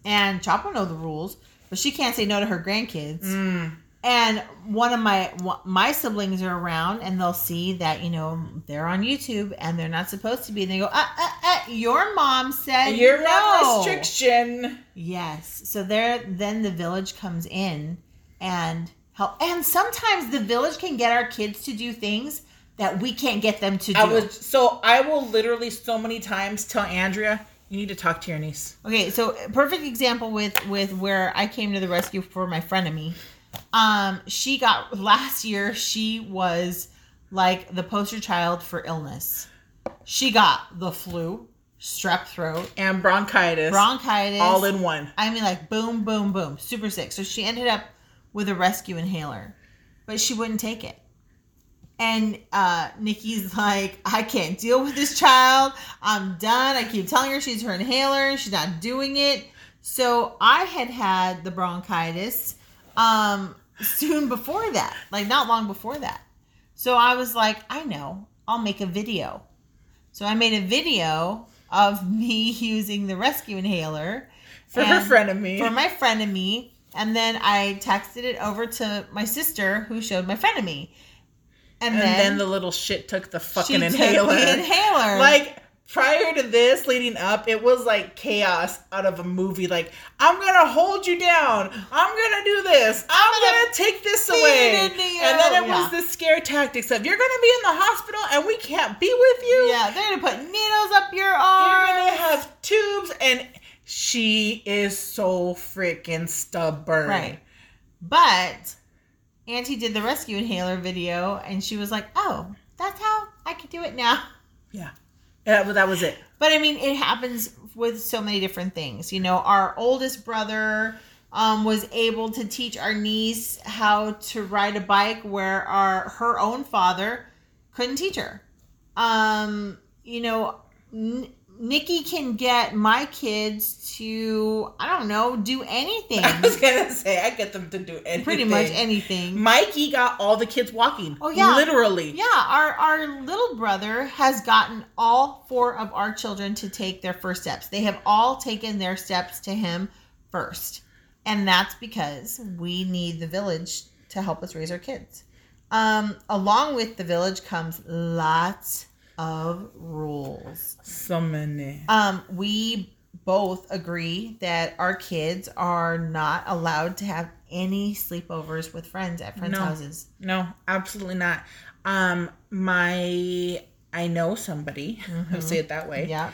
and Chapo know the rules, but she can't say no to her grandkids. Mm. and one of my my siblings are around and they'll see that you know they're on youtube and they're not supposed to be and they go uh, uh, uh, your mom said You're no. on restriction. yes so there then the village comes in and help and sometimes the village can get our kids to do things that we can't get them to do I was so I will literally so many times tell Andrea, "You need to talk to your niece." Okay, so perfect example with with where I came to the rescue for my friend frenemy. Um, she got last year. She was like the poster child for illness. She got the flu, strep throat, And bronchitis, bronchitis, all in one. I mean, like boom, boom, boom, super sick. So she ended up with a rescue inhaler, but she wouldn't take it. And uh, Nikki's like, I can't deal with this child. I'm done. I keep telling her she's her inhaler. She's not doing it. So I had had the bronchitis um, soon before that, like not long before that. So I was like, I know, I'll make a video. So I made a video of me using the rescue inhaler For her of me. For my friend and me. And then I texted it over to my sister who showed my friend and. And, then, then, the little shit took the she fucking took inhaler. the inhaler. Like prior to this, leading up, it was like chaos out of a movie. Like I'm gonna hold you down. I'm gonna do this. I'm, gonna gonna, take this away. And then it Yeah. was the scare tactics of you're gonna be in the hospital and we can't be with you. yeah, they're gonna put needles up your arm. You're gonna have tubes and she is so freaking stubborn. Right. But Auntie did the rescue inhaler video and she was like, Oh, that's how I can do it now. Yeah. Yeah, but that was it. But I mean, it happens with so many different things. You know, our oldest brother um, was able to teach our niece how to ride a bike, where our her own father couldn't teach her. Um, you know, N- Nikki can get my kids to I don't know do anything, I was gonna say I get them to do anything. pretty much anything. Mikey got all the kids walking. Oh, yeah. Literally. Yeah, our our little brother has gotten all four of our children to take their first steps. They have all taken their steps to him first. And that's because we need the village to help us raise our kids. Um, along with the village comes lots of rules. So many. Um, we both agree that our kids are not allowed to have any sleepovers with friends at friends' No. houses. No, absolutely not. Um, my I know somebody, I'll say it that way. Yeah.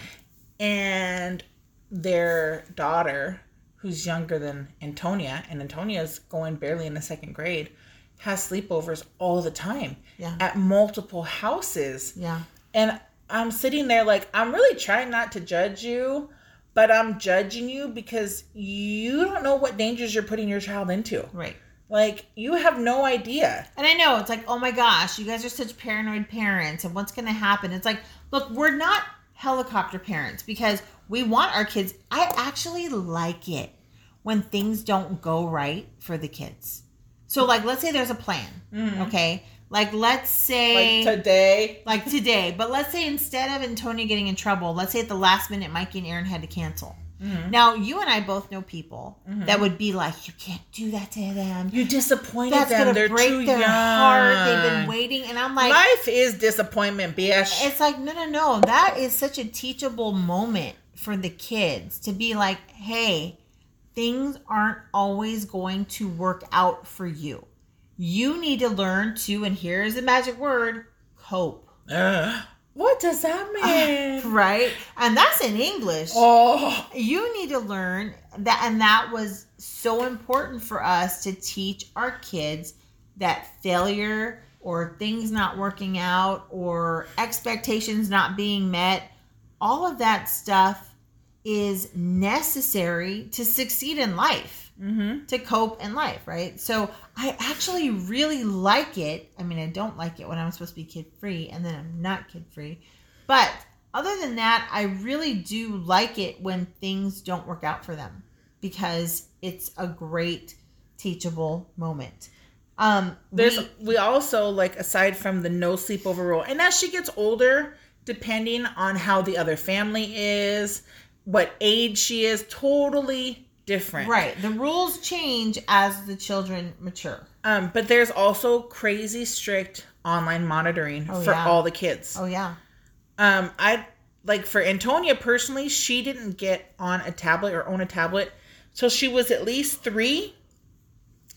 and their daughter, who's younger than Antonia, and Antonia's going barely in the second grade, has sleepovers all the time Yeah. at multiple houses. Yeah. And I'm sitting there like, I'm really trying not to judge you, but I'm judging you because you don't know what dangers you're putting your child into. Right. Like, you have no idea. And I know it's like, oh my gosh, you guys are such paranoid parents, and what's going to happen? It's like, look, we're not helicopter parents because we want our kids. I actually like it when things don't go right for the kids. So, like, let's say there's a plan, mm-hmm. okay? Like, let's say. Like today, like today. But let's say instead of Antonia getting in trouble, let's say at the last minute, Mikey and Aaron had to cancel. Mm-hmm. Now, you and I both know people mm-hmm. that would be like, you can't do that to them. you disappointed That's them. gonna They're break their young. heart. They've been waiting, and I'm like, Life is disappointment, bitch. it's like, no, no, no. That is such a teachable moment for the kids to be like, hey, things aren't always going to work out for you. You need to learn to, and here's the magic word, cope. Ugh. what does that mean? Right? And that's in English. oh, You need to learn that, and that was so important for us to teach our kids that failure or things not working out or expectations not being met, all of that stuff is necessary to succeed in life, mm-hmm. to cope in life, right? So I actually really like it. I mean, I don't like it when I'm supposed to be kid free and then I'm not kid free. But other than that, I really do like it when things don't work out for them because it's a great teachable moment. Um, there's we- we also like aside from the no sleepover rule, and as she gets older, depending on how the other family is, what age she is, totally different. right. The rules change as the children mature. Um, but there's also crazy strict online monitoring Oh, for yeah. all the kids. Oh yeah. Um, I like for Antonia personally, she didn't get on a tablet or own a tablet till she was at least three,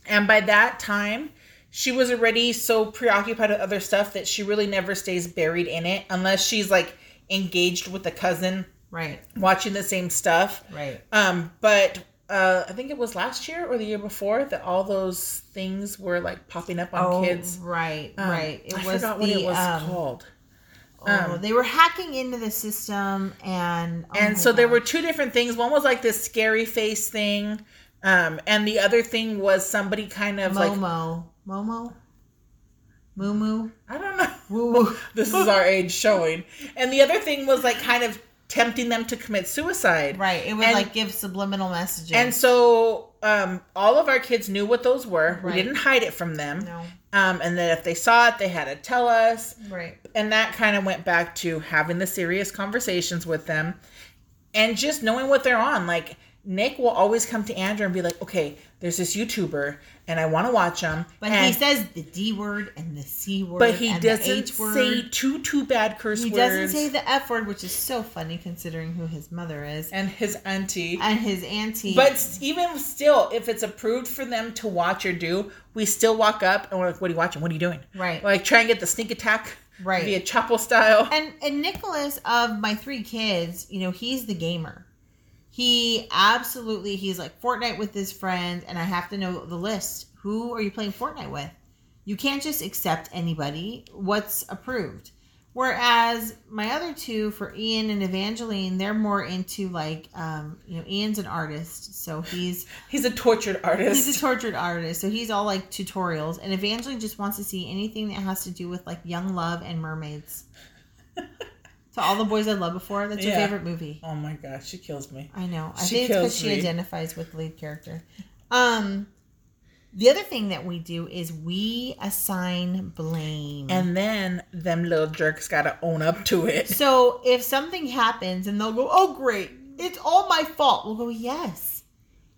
and by that time, she was already so preoccupied with other stuff that she really never stays buried in it unless she's like engaged with a cousin Right. watching the same stuff. Right. Um, but uh, I think it was last year or the year before that all those things were like popping up on oh, kids. right. Um, right. It I was forgot the what it was um, called. oh, Um, they were hacking into the system and oh and so there were two different things. One was like this scary face thing, um, and the other thing was somebody kind of like Momo. Momo? Moo Moo? I don't know. Woo. this is our age showing. And the other thing was like kind of tempting them to commit suicide. Right. It would And- like give subliminal messages. And so um, all of our kids knew what those were. Right. We didn't hide it from them. no. Um, and that if they saw it, they had to tell us. Right. And that kind of went back to having the serious conversations with them and just knowing what they're on. Like, Nick will always come to Andrea and be like, okay, there's this YouTuber and I want to watch him. But and, he says the D word and the C word. but he and doesn't H word. say two, two bad curse He words. He doesn't say the F word, which is so funny considering who his mother is and his auntie. and his auntie. But even still, if it's approved for them to watch or do, we still walk up and we're like, "What are you watching? What are you doing?" Right. Like try and get the sneak attack, Right. Via Chapo style. and and Nicholas of my three kids, you know, he's the gamer. He absolutely he's like Fortnite with his friends, and I have to know the list. Who are you playing Fortnite with? You can't just accept anybody. What's approved? Whereas my other two, for Ian and Evangeline, they're more into like, um, you know, Ian's an artist, so he's He's a tortured artist. He's a tortured artist, so he's all like tutorials. And Evangeline just wants to see anything that has to do with like young love and mermaids. to all the boys I loved before, that's your Yeah. favorite movie. oh my gosh, she kills me. I know. I She think it's because she identifies with the lead character. Um, the other thing that we do is we assign blame. And then them little jerks gotta own up to it. So if something happens and they'll go, "Oh great, it's all my fault." We'll go, "Yes.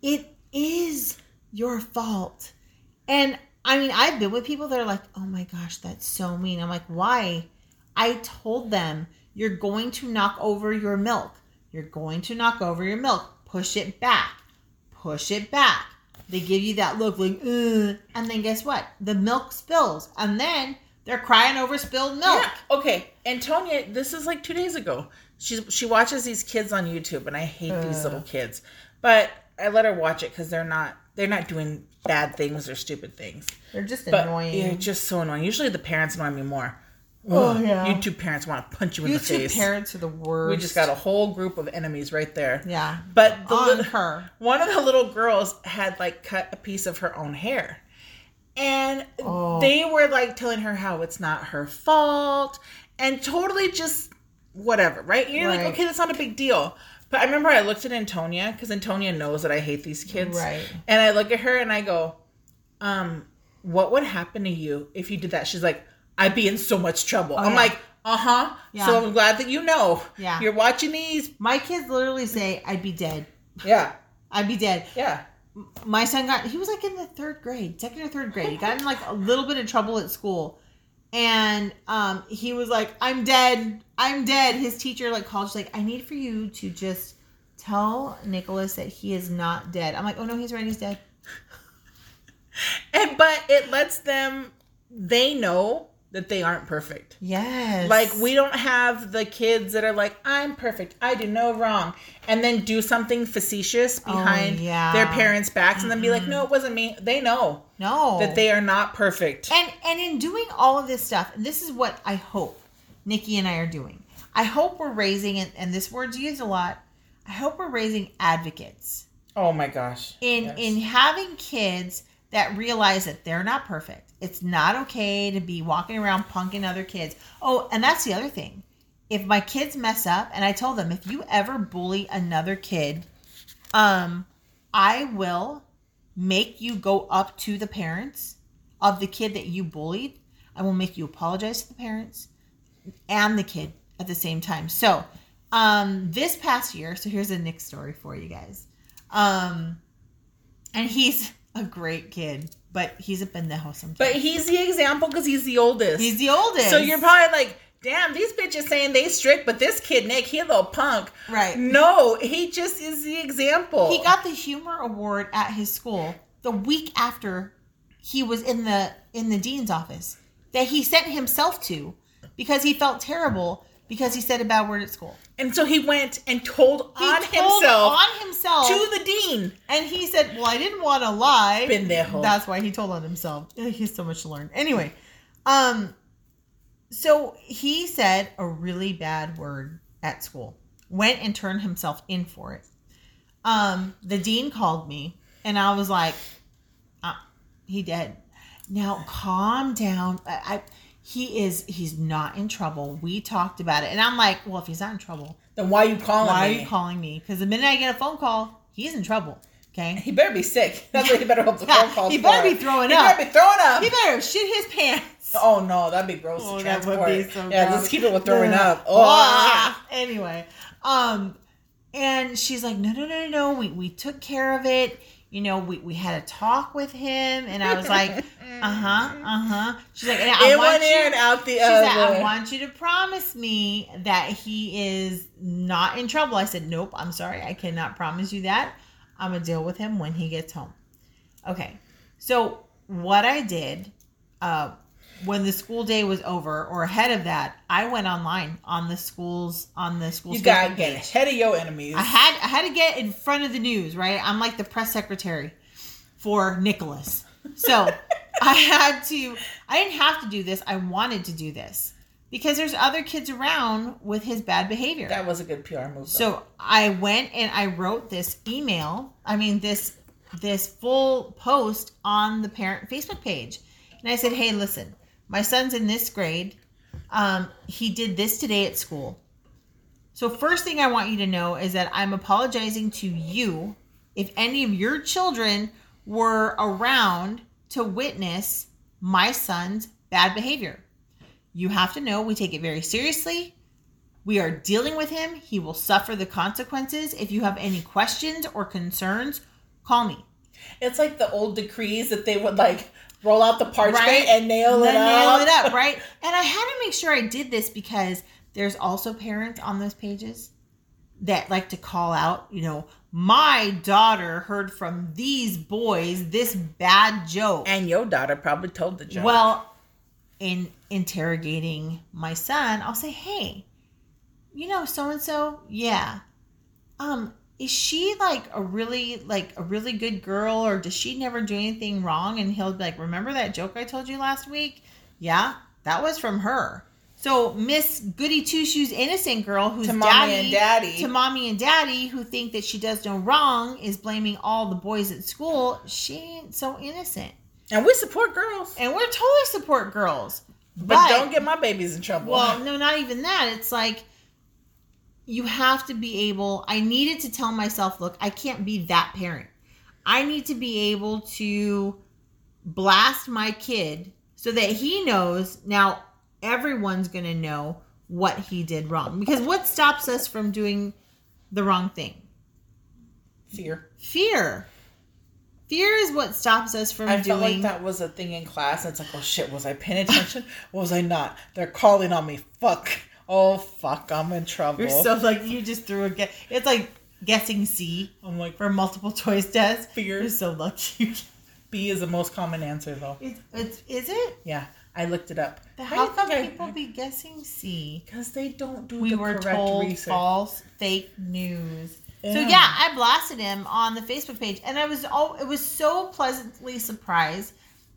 It is your fault." And I mean, I've been with people that are like, "Oh my gosh, that's so mean." I'm like, "Why?" I told them, you're going to knock over your milk. You're going to knock over your milk. Push it back. Push it back. They give you that look like, Ugh. and then guess what? The milk spills. And then they're crying over spilled milk. Yeah. Okay. Antonia, this is like two days ago. She's she watches these kids on YouTube, and I hate these uh. little kids. But I let her watch it because they're not they're not doing bad things or stupid things. They're just But annoying. yeah, just so annoying. Usually the parents annoy me more. Oh, yeah. YouTube parents want to punch you in the YouTube face. parents are the worst. we just got a whole group of enemies right there. yeah. But the on little, her. one of the little girls had like cut a piece of her own hair. And Oh. they were like telling her how it's not her fault and totally just whatever, right? You're Right. like, okay, that's not a big deal. But I remember I looked at Antonia because Antonia knows that I hate these kids. Right. And I look at her and I go, um, what would happen to you if you did that? She's like, I'd be in so much trouble. I'm Oh, yeah. like, uh huh. Yeah. So I'm glad that you know. Yeah. You're watching these. My kids literally say, I'd be dead. Yeah. I'd be dead. Yeah. My son got, he was like in the third grade, second or third grade. He got in like a little bit of trouble at school. And um, he was like, I'm dead. I'm dead. His teacher like called, she's like, I need for you to just tell Nicholas that he is not dead. I'm like, oh no, he's right. He's dead. And but it lets them they know that they aren't perfect. Yes. Like we don't have the kids that are like, I'm perfect, I do no wrong, and then do something facetious oh, behind Oh, yeah. their parents' backs and then be like, mm-hmm. No, it wasn't me. They know no. that they are not perfect. And and in doing all of this stuff, this is what I hope Nikki and I are doing. I hope we're raising and, and this word's used a lot. I hope we're raising advocates Oh my gosh. in Yes. in having kids that realize that they're not perfect. It's not okay to be walking around punking other kids. Oh, and that's the other thing. If my kids mess up, and I told them if you ever bully another kid, um, I will make you go up to the parents of the kid that you bullied. I will make you apologize to the parents and the kid at the same time. So, um, this past year, so here's a Nick story for you guys. Um, and he's a great kid, but he's a pendejo sometimes. But he's the example because he's the oldest. he's the oldest. so you're probably like, damn, these bitches saying they strict, but this kid, Nick, he a little punk. right. No, he just is the example. He got the humor award at his school the week after he was in the in the dean's office that he sent himself to because he felt terrible because he said a bad word at school. And so he went and told He on told himself on himself to the dean. and he said, "Well, I didn't want to lie." Pendejo. That's why he told on himself. He has so much to learn. Anyway, um, so he said a really bad word at school. Went and turned himself in for it. Um, the dean called me, and I was like, uh, "He did." Now calm down. I, I he is he's not in trouble. We talked about it, and I'm like, "Well, if he's not in trouble, Then why are you calling why me? are you calling me?" Because the minute I get a phone call, he's in trouble. Okay. He better be sick. That's what he better hope the phone calls he better for. be throwing he up. better be throwing up. He better shit his pants. oh no, that'd be gross Oh, to that would be so yeah, gross. let's keep it with throwing up. Oh, Ah. Anyway, um, and she's like, no, no, no, no, no. We we took care of it. You know, we, we had a talk with him, and I was like, uh huh, uh huh. She's like, I in want you. out the She's other. like, I want you to promise me that he is not in trouble. I said, Nope, I'm sorry. I cannot promise you that. I'm going to deal with him when he gets home. Okay. So, what I did uh, when the school day was over or ahead of that, I went online on the schools, on the school you gotta get page. ahead of your enemies. I had I had to get in front of the news, right? I'm like the press secretary for Nicholas. So I had to I didn't have to do this. I wanted to do this because there's other kids around with his bad behavior. that was a good PR move. though. So I went and I wrote this email. I mean this this full post on the parent Facebook page. And I said, "Hey, listen. My son's in this grade. Um, he did this today at school. So first thing I want you to know is that I'm apologizing to you if any of your children were around to witness my son's bad behavior. You have to know we take it very seriously. We are dealing with him. He will suffer the consequences. If you have any questions or concerns, call me. It's like the old decrees that they would like roll out the parchment Right. and nail it up. nail it up, right? And I had to make sure I did this because there's also parents on those pages that like to call out, you know, my daughter heard from these boys this bad joke. And your daughter probably told the joke. Well, in interrogating my son, I'll say, "Hey, you know so and so? Yeah. Um, is she like a really like a really good girl or does she never do anything wrong?" And he'll be like, "Remember that joke I told you last week? Yeah, that was from her." So Miss Goody Two Shoes innocent girl who's To mommy daddy, and daddy. to mommy and daddy who think that she does no wrong is blaming all the boys at school. She ain't so innocent. and we support girls. And we're totally support girls. But, don't get my babies in trouble. Well, no, not even that. It's like you have to be able. I needed to tell myself, look, I can't be that parent. I need to be able to blast my kid so that he knows now everyone's going to know what he did wrong. Because what stops us from doing the wrong thing? fear. Fear. Fear is what stops us from I doing felt like that was a thing in class. It's like, oh shit, was I paying attention? was I not? They're calling on me. Fuck. Oh fuck, I'm in trouble. You're so like you just threw a guess. It's like guessing C I'm like, for multiple choice test. Fear. You're so lucky. B is the most common answer though. it's, it's is it? Yeah, I looked it up. How come people be guessing C? Because they don't do We the were told research. false, fake news. So yeah, I blasted him on the Facebook page, and I was all it was so pleasantly surprised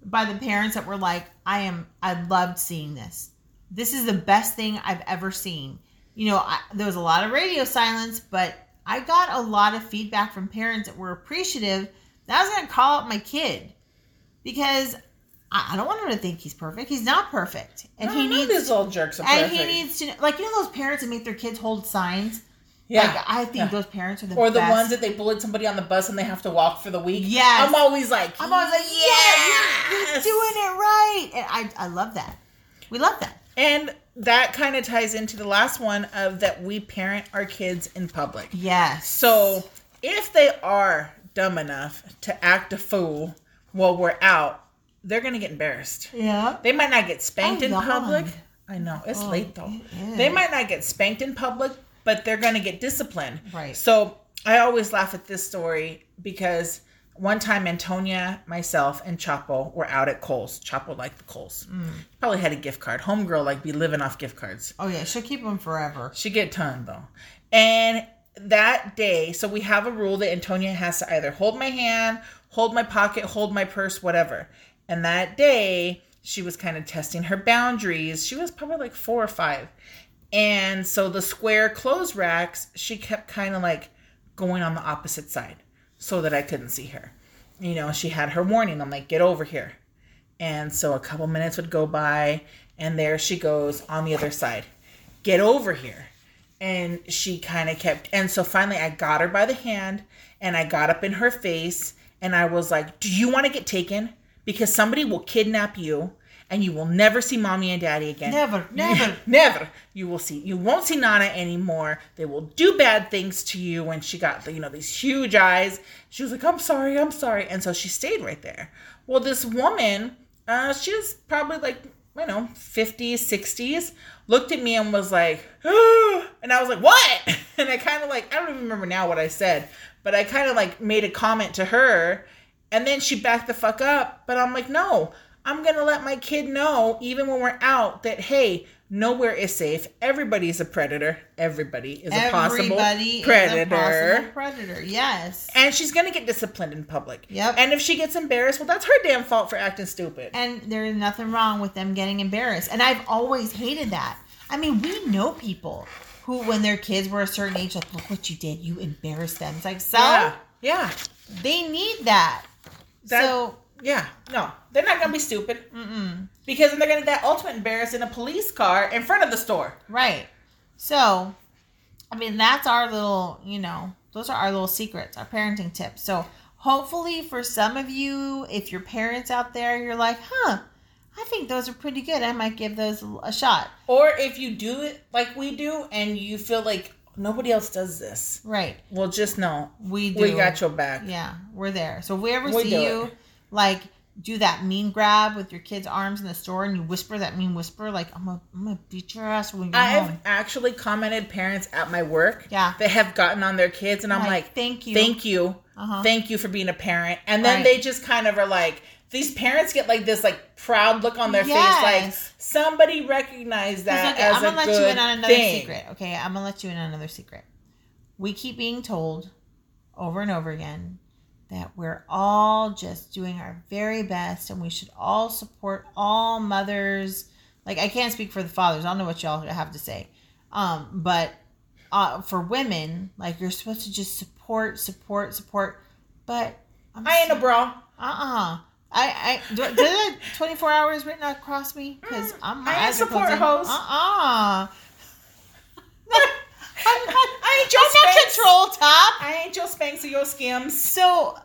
by the parents that were like, "I am, I loved seeing this. This is the best thing I've ever seen." You know, I, there was a lot of radio silence, but I got a lot of feedback from parents that were appreciative. That I was going to call out my kid because I, I don't want him to think he's perfect. He's not perfect, and No, he needs these old jerks and perfect. he needs to know, like you know those parents that make their kids hold signs. yeah. Like, I think yeah. those parents are the or the best. ones that they bullied somebody on the bus and they have to walk for the week. Yeah, I'm always like, I'm always like, yeah, Yes. doing it right, and I I love that. We love that. And that kind of ties into the last one of that we parent our kids in public. Yes. So if they are dumb enough to act a fool while we're out, they're gonna get embarrassed. yeah. They might not get spanked Oh, in God. public. I know it's Oh, late though. it They might not get spanked in public, but they're gonna get disciplined. Right. So I always laugh at this story because one time Antonia, myself, and Chapo were out at Kohl's. Chapo liked the Kohl's. Mm. Probably had a gift card. Homegirl like be living off gift cards. Oh yeah, she'll keep them forever. She get ton though. And that day, so we have a rule that Antonia has to either hold my hand, hold my pocket, hold my purse, whatever. And that day, she was kind of testing her boundaries. She was probably like four or five. And so the square clothes racks, she kept kind of like going on the opposite side so that I couldn't see her. You know, she had her warning. I'm like, get over here. And so a couple minutes would go by, and there she goes on the other side. Get over here. And she kind of kept, and so finally I got her by the hand and I got up in her face and I was like, Do you want to get taken? Because somebody will kidnap you and you will never see mommy and daddy again. Never, never. never. You will see. You won't see Nana anymore. They will do bad things to you. When she got, the, you know, these huge eyes, she was like, "I'm sorry, I'm sorry," and so she stayed right there. Well, this woman, uh, she was probably like, you know, 50s, 60s, looked at me and was like, and I was like, "What?" And I kind of like, I don't even remember now what I said, but I kind of like made a comment to her, and then she backed the fuck up. But I'm like, no. I'm gonna let my kid know, even when we're out, that hey, nowhere is safe. Everybody's a predator. Everybody is a possible Everybody predator. a possible predator. Yes. and she's gonna get disciplined in public. Yep. And if she gets embarrassed, well, that's her damn fault for acting stupid. And there's nothing wrong with them getting embarrassed. And I've always hated that. I mean, we know people who, when their kids were a certain age, like, look what you did. You embarrassed them. It's like, so yeah, yeah, they need that. That- so, yeah. No, they're not gonna be stupid. Mm-mm. Because they're gonna get ultimate embarrassed in a police car in front of the store. right. So, I mean, that's our little, you know, those are our little secrets, our parenting tips. So, hopefully, for some of you, if your parents out there, you're like, huh, I think those are pretty good. I might give those a shot. Or if you do it like we do and you feel like nobody else does this. Right. Well, just know We do. we got your back. Yeah, we're there. So if we ever We see you, it. Like, do that mean grab with your kid's arms in the store and you whisper that mean whisper, like, I'm gonna, I'm gonna beat your ass when you get I've home. actually commented parents at my work Yeah. that have gotten on their kids, and I'm like, thank you. thank you, Uh-huh. thank you for being a parent. And then Right. they just kind of are like, these parents get like this like proud look on their face, like somebody recognized that okay, I'm gonna let you in on another thing. secret. Okay, I'm gonna let you in on another secret. We keep being told over and over again that we're all just doing our very best and we should all support all mothers. Like I can't speak for the fathers. I don't know what y'all have to say. Um, but uh, for women, like you're supposed to just support, support, support. But I'm I ain't a bra. uh uh I I do the 24 hours written across me because I'm my I ain't support hoes. Uh uh I'm I ain't your Spanx. control top. I ain't your Spanx or your skims. So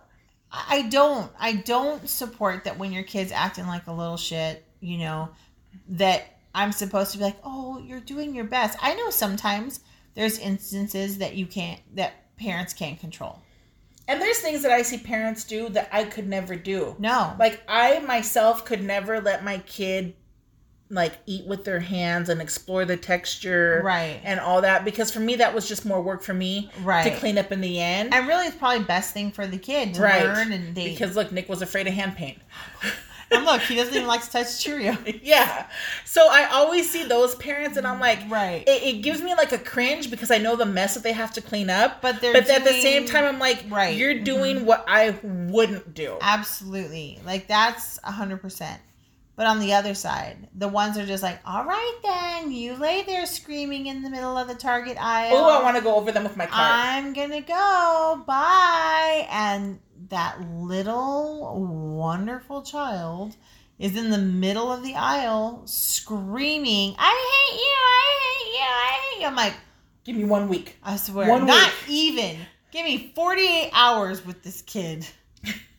I don't I don't support that when your kid's acting like a little shit, you know, that I'm supposed to be like, "Oh, you're doing your best." I know sometimes there's instances that you can't that parents can't control. And there's things that I see parents do that I could never do. No. Like I myself could never let my kid like eat with their hands and explore the texture Right. and all that because for me that was just more work for me Right. to clean up in the end. and really it's probably best thing for the kid to right. learn and they because look, Nick was afraid of hand paint. And look, he doesn't even like to touch Cheerio. yeah. So I always see those parents and I'm like Right. it, it gives me like a cringe because I know the mess that they have to clean up. But they're but at the same time I'm like, Right. Mm-hmm. you're doing what I wouldn't do. Absolutely. Like that's a hundred percent. But on the other side, the ones are just like, all right then, you lay there screaming in the middle of the Target aisle. Oh, I want to go over them with my cart. I'm gonna go. Bye. And that little wonderful child is in the middle of the aisle screaming, I hate you, I hate you, I hate you. I'm like, Give me one week. I swear, One not week. even. Give me 48 hours with this kid.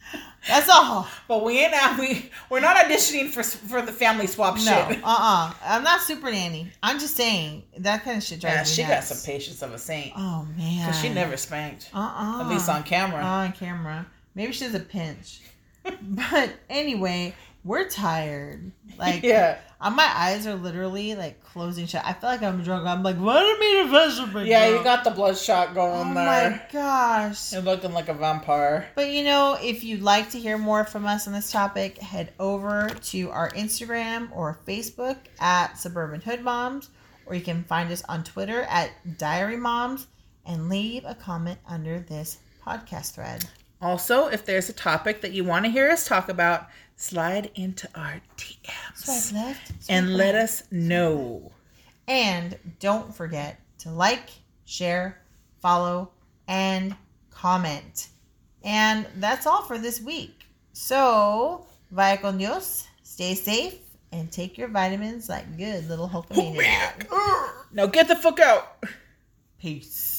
That's all. But we ain't out. We we're not auditioning for for the family swap No, shit. uh, uh-uh. I'm not super nanny. I'm just saying that kind of shit drives Yeah, me she got some patience of a saint. Oh man, Cause she never spanked, Uh, uh at least on camera. on camera. Maybe she has a pinch. but anyway, we're tired. Like, yeah, uh, my eyes are literally like closing shut. I feel like I'm drunk. I'm like, what me to vegetable? yeah, you got the bloodshot going there. Oh my gosh. You're looking like a vampire. But you know, if you'd like to hear more from us on this topic, head over to our Instagram or Facebook at Suburban Hood Moms, or you can find us on Twitter at Diary Moms and leave a comment under this podcast thread. Also, if there's a topic that you want to hear us talk about, slide into our DMs Swipe left swipe and let right. us know. And don't forget to like, share, follow, and comment. And that's all for this week. So, vaya con Dios, stay safe, and take your vitamins like good little Hulkamania. Now get the fuck out. Peace.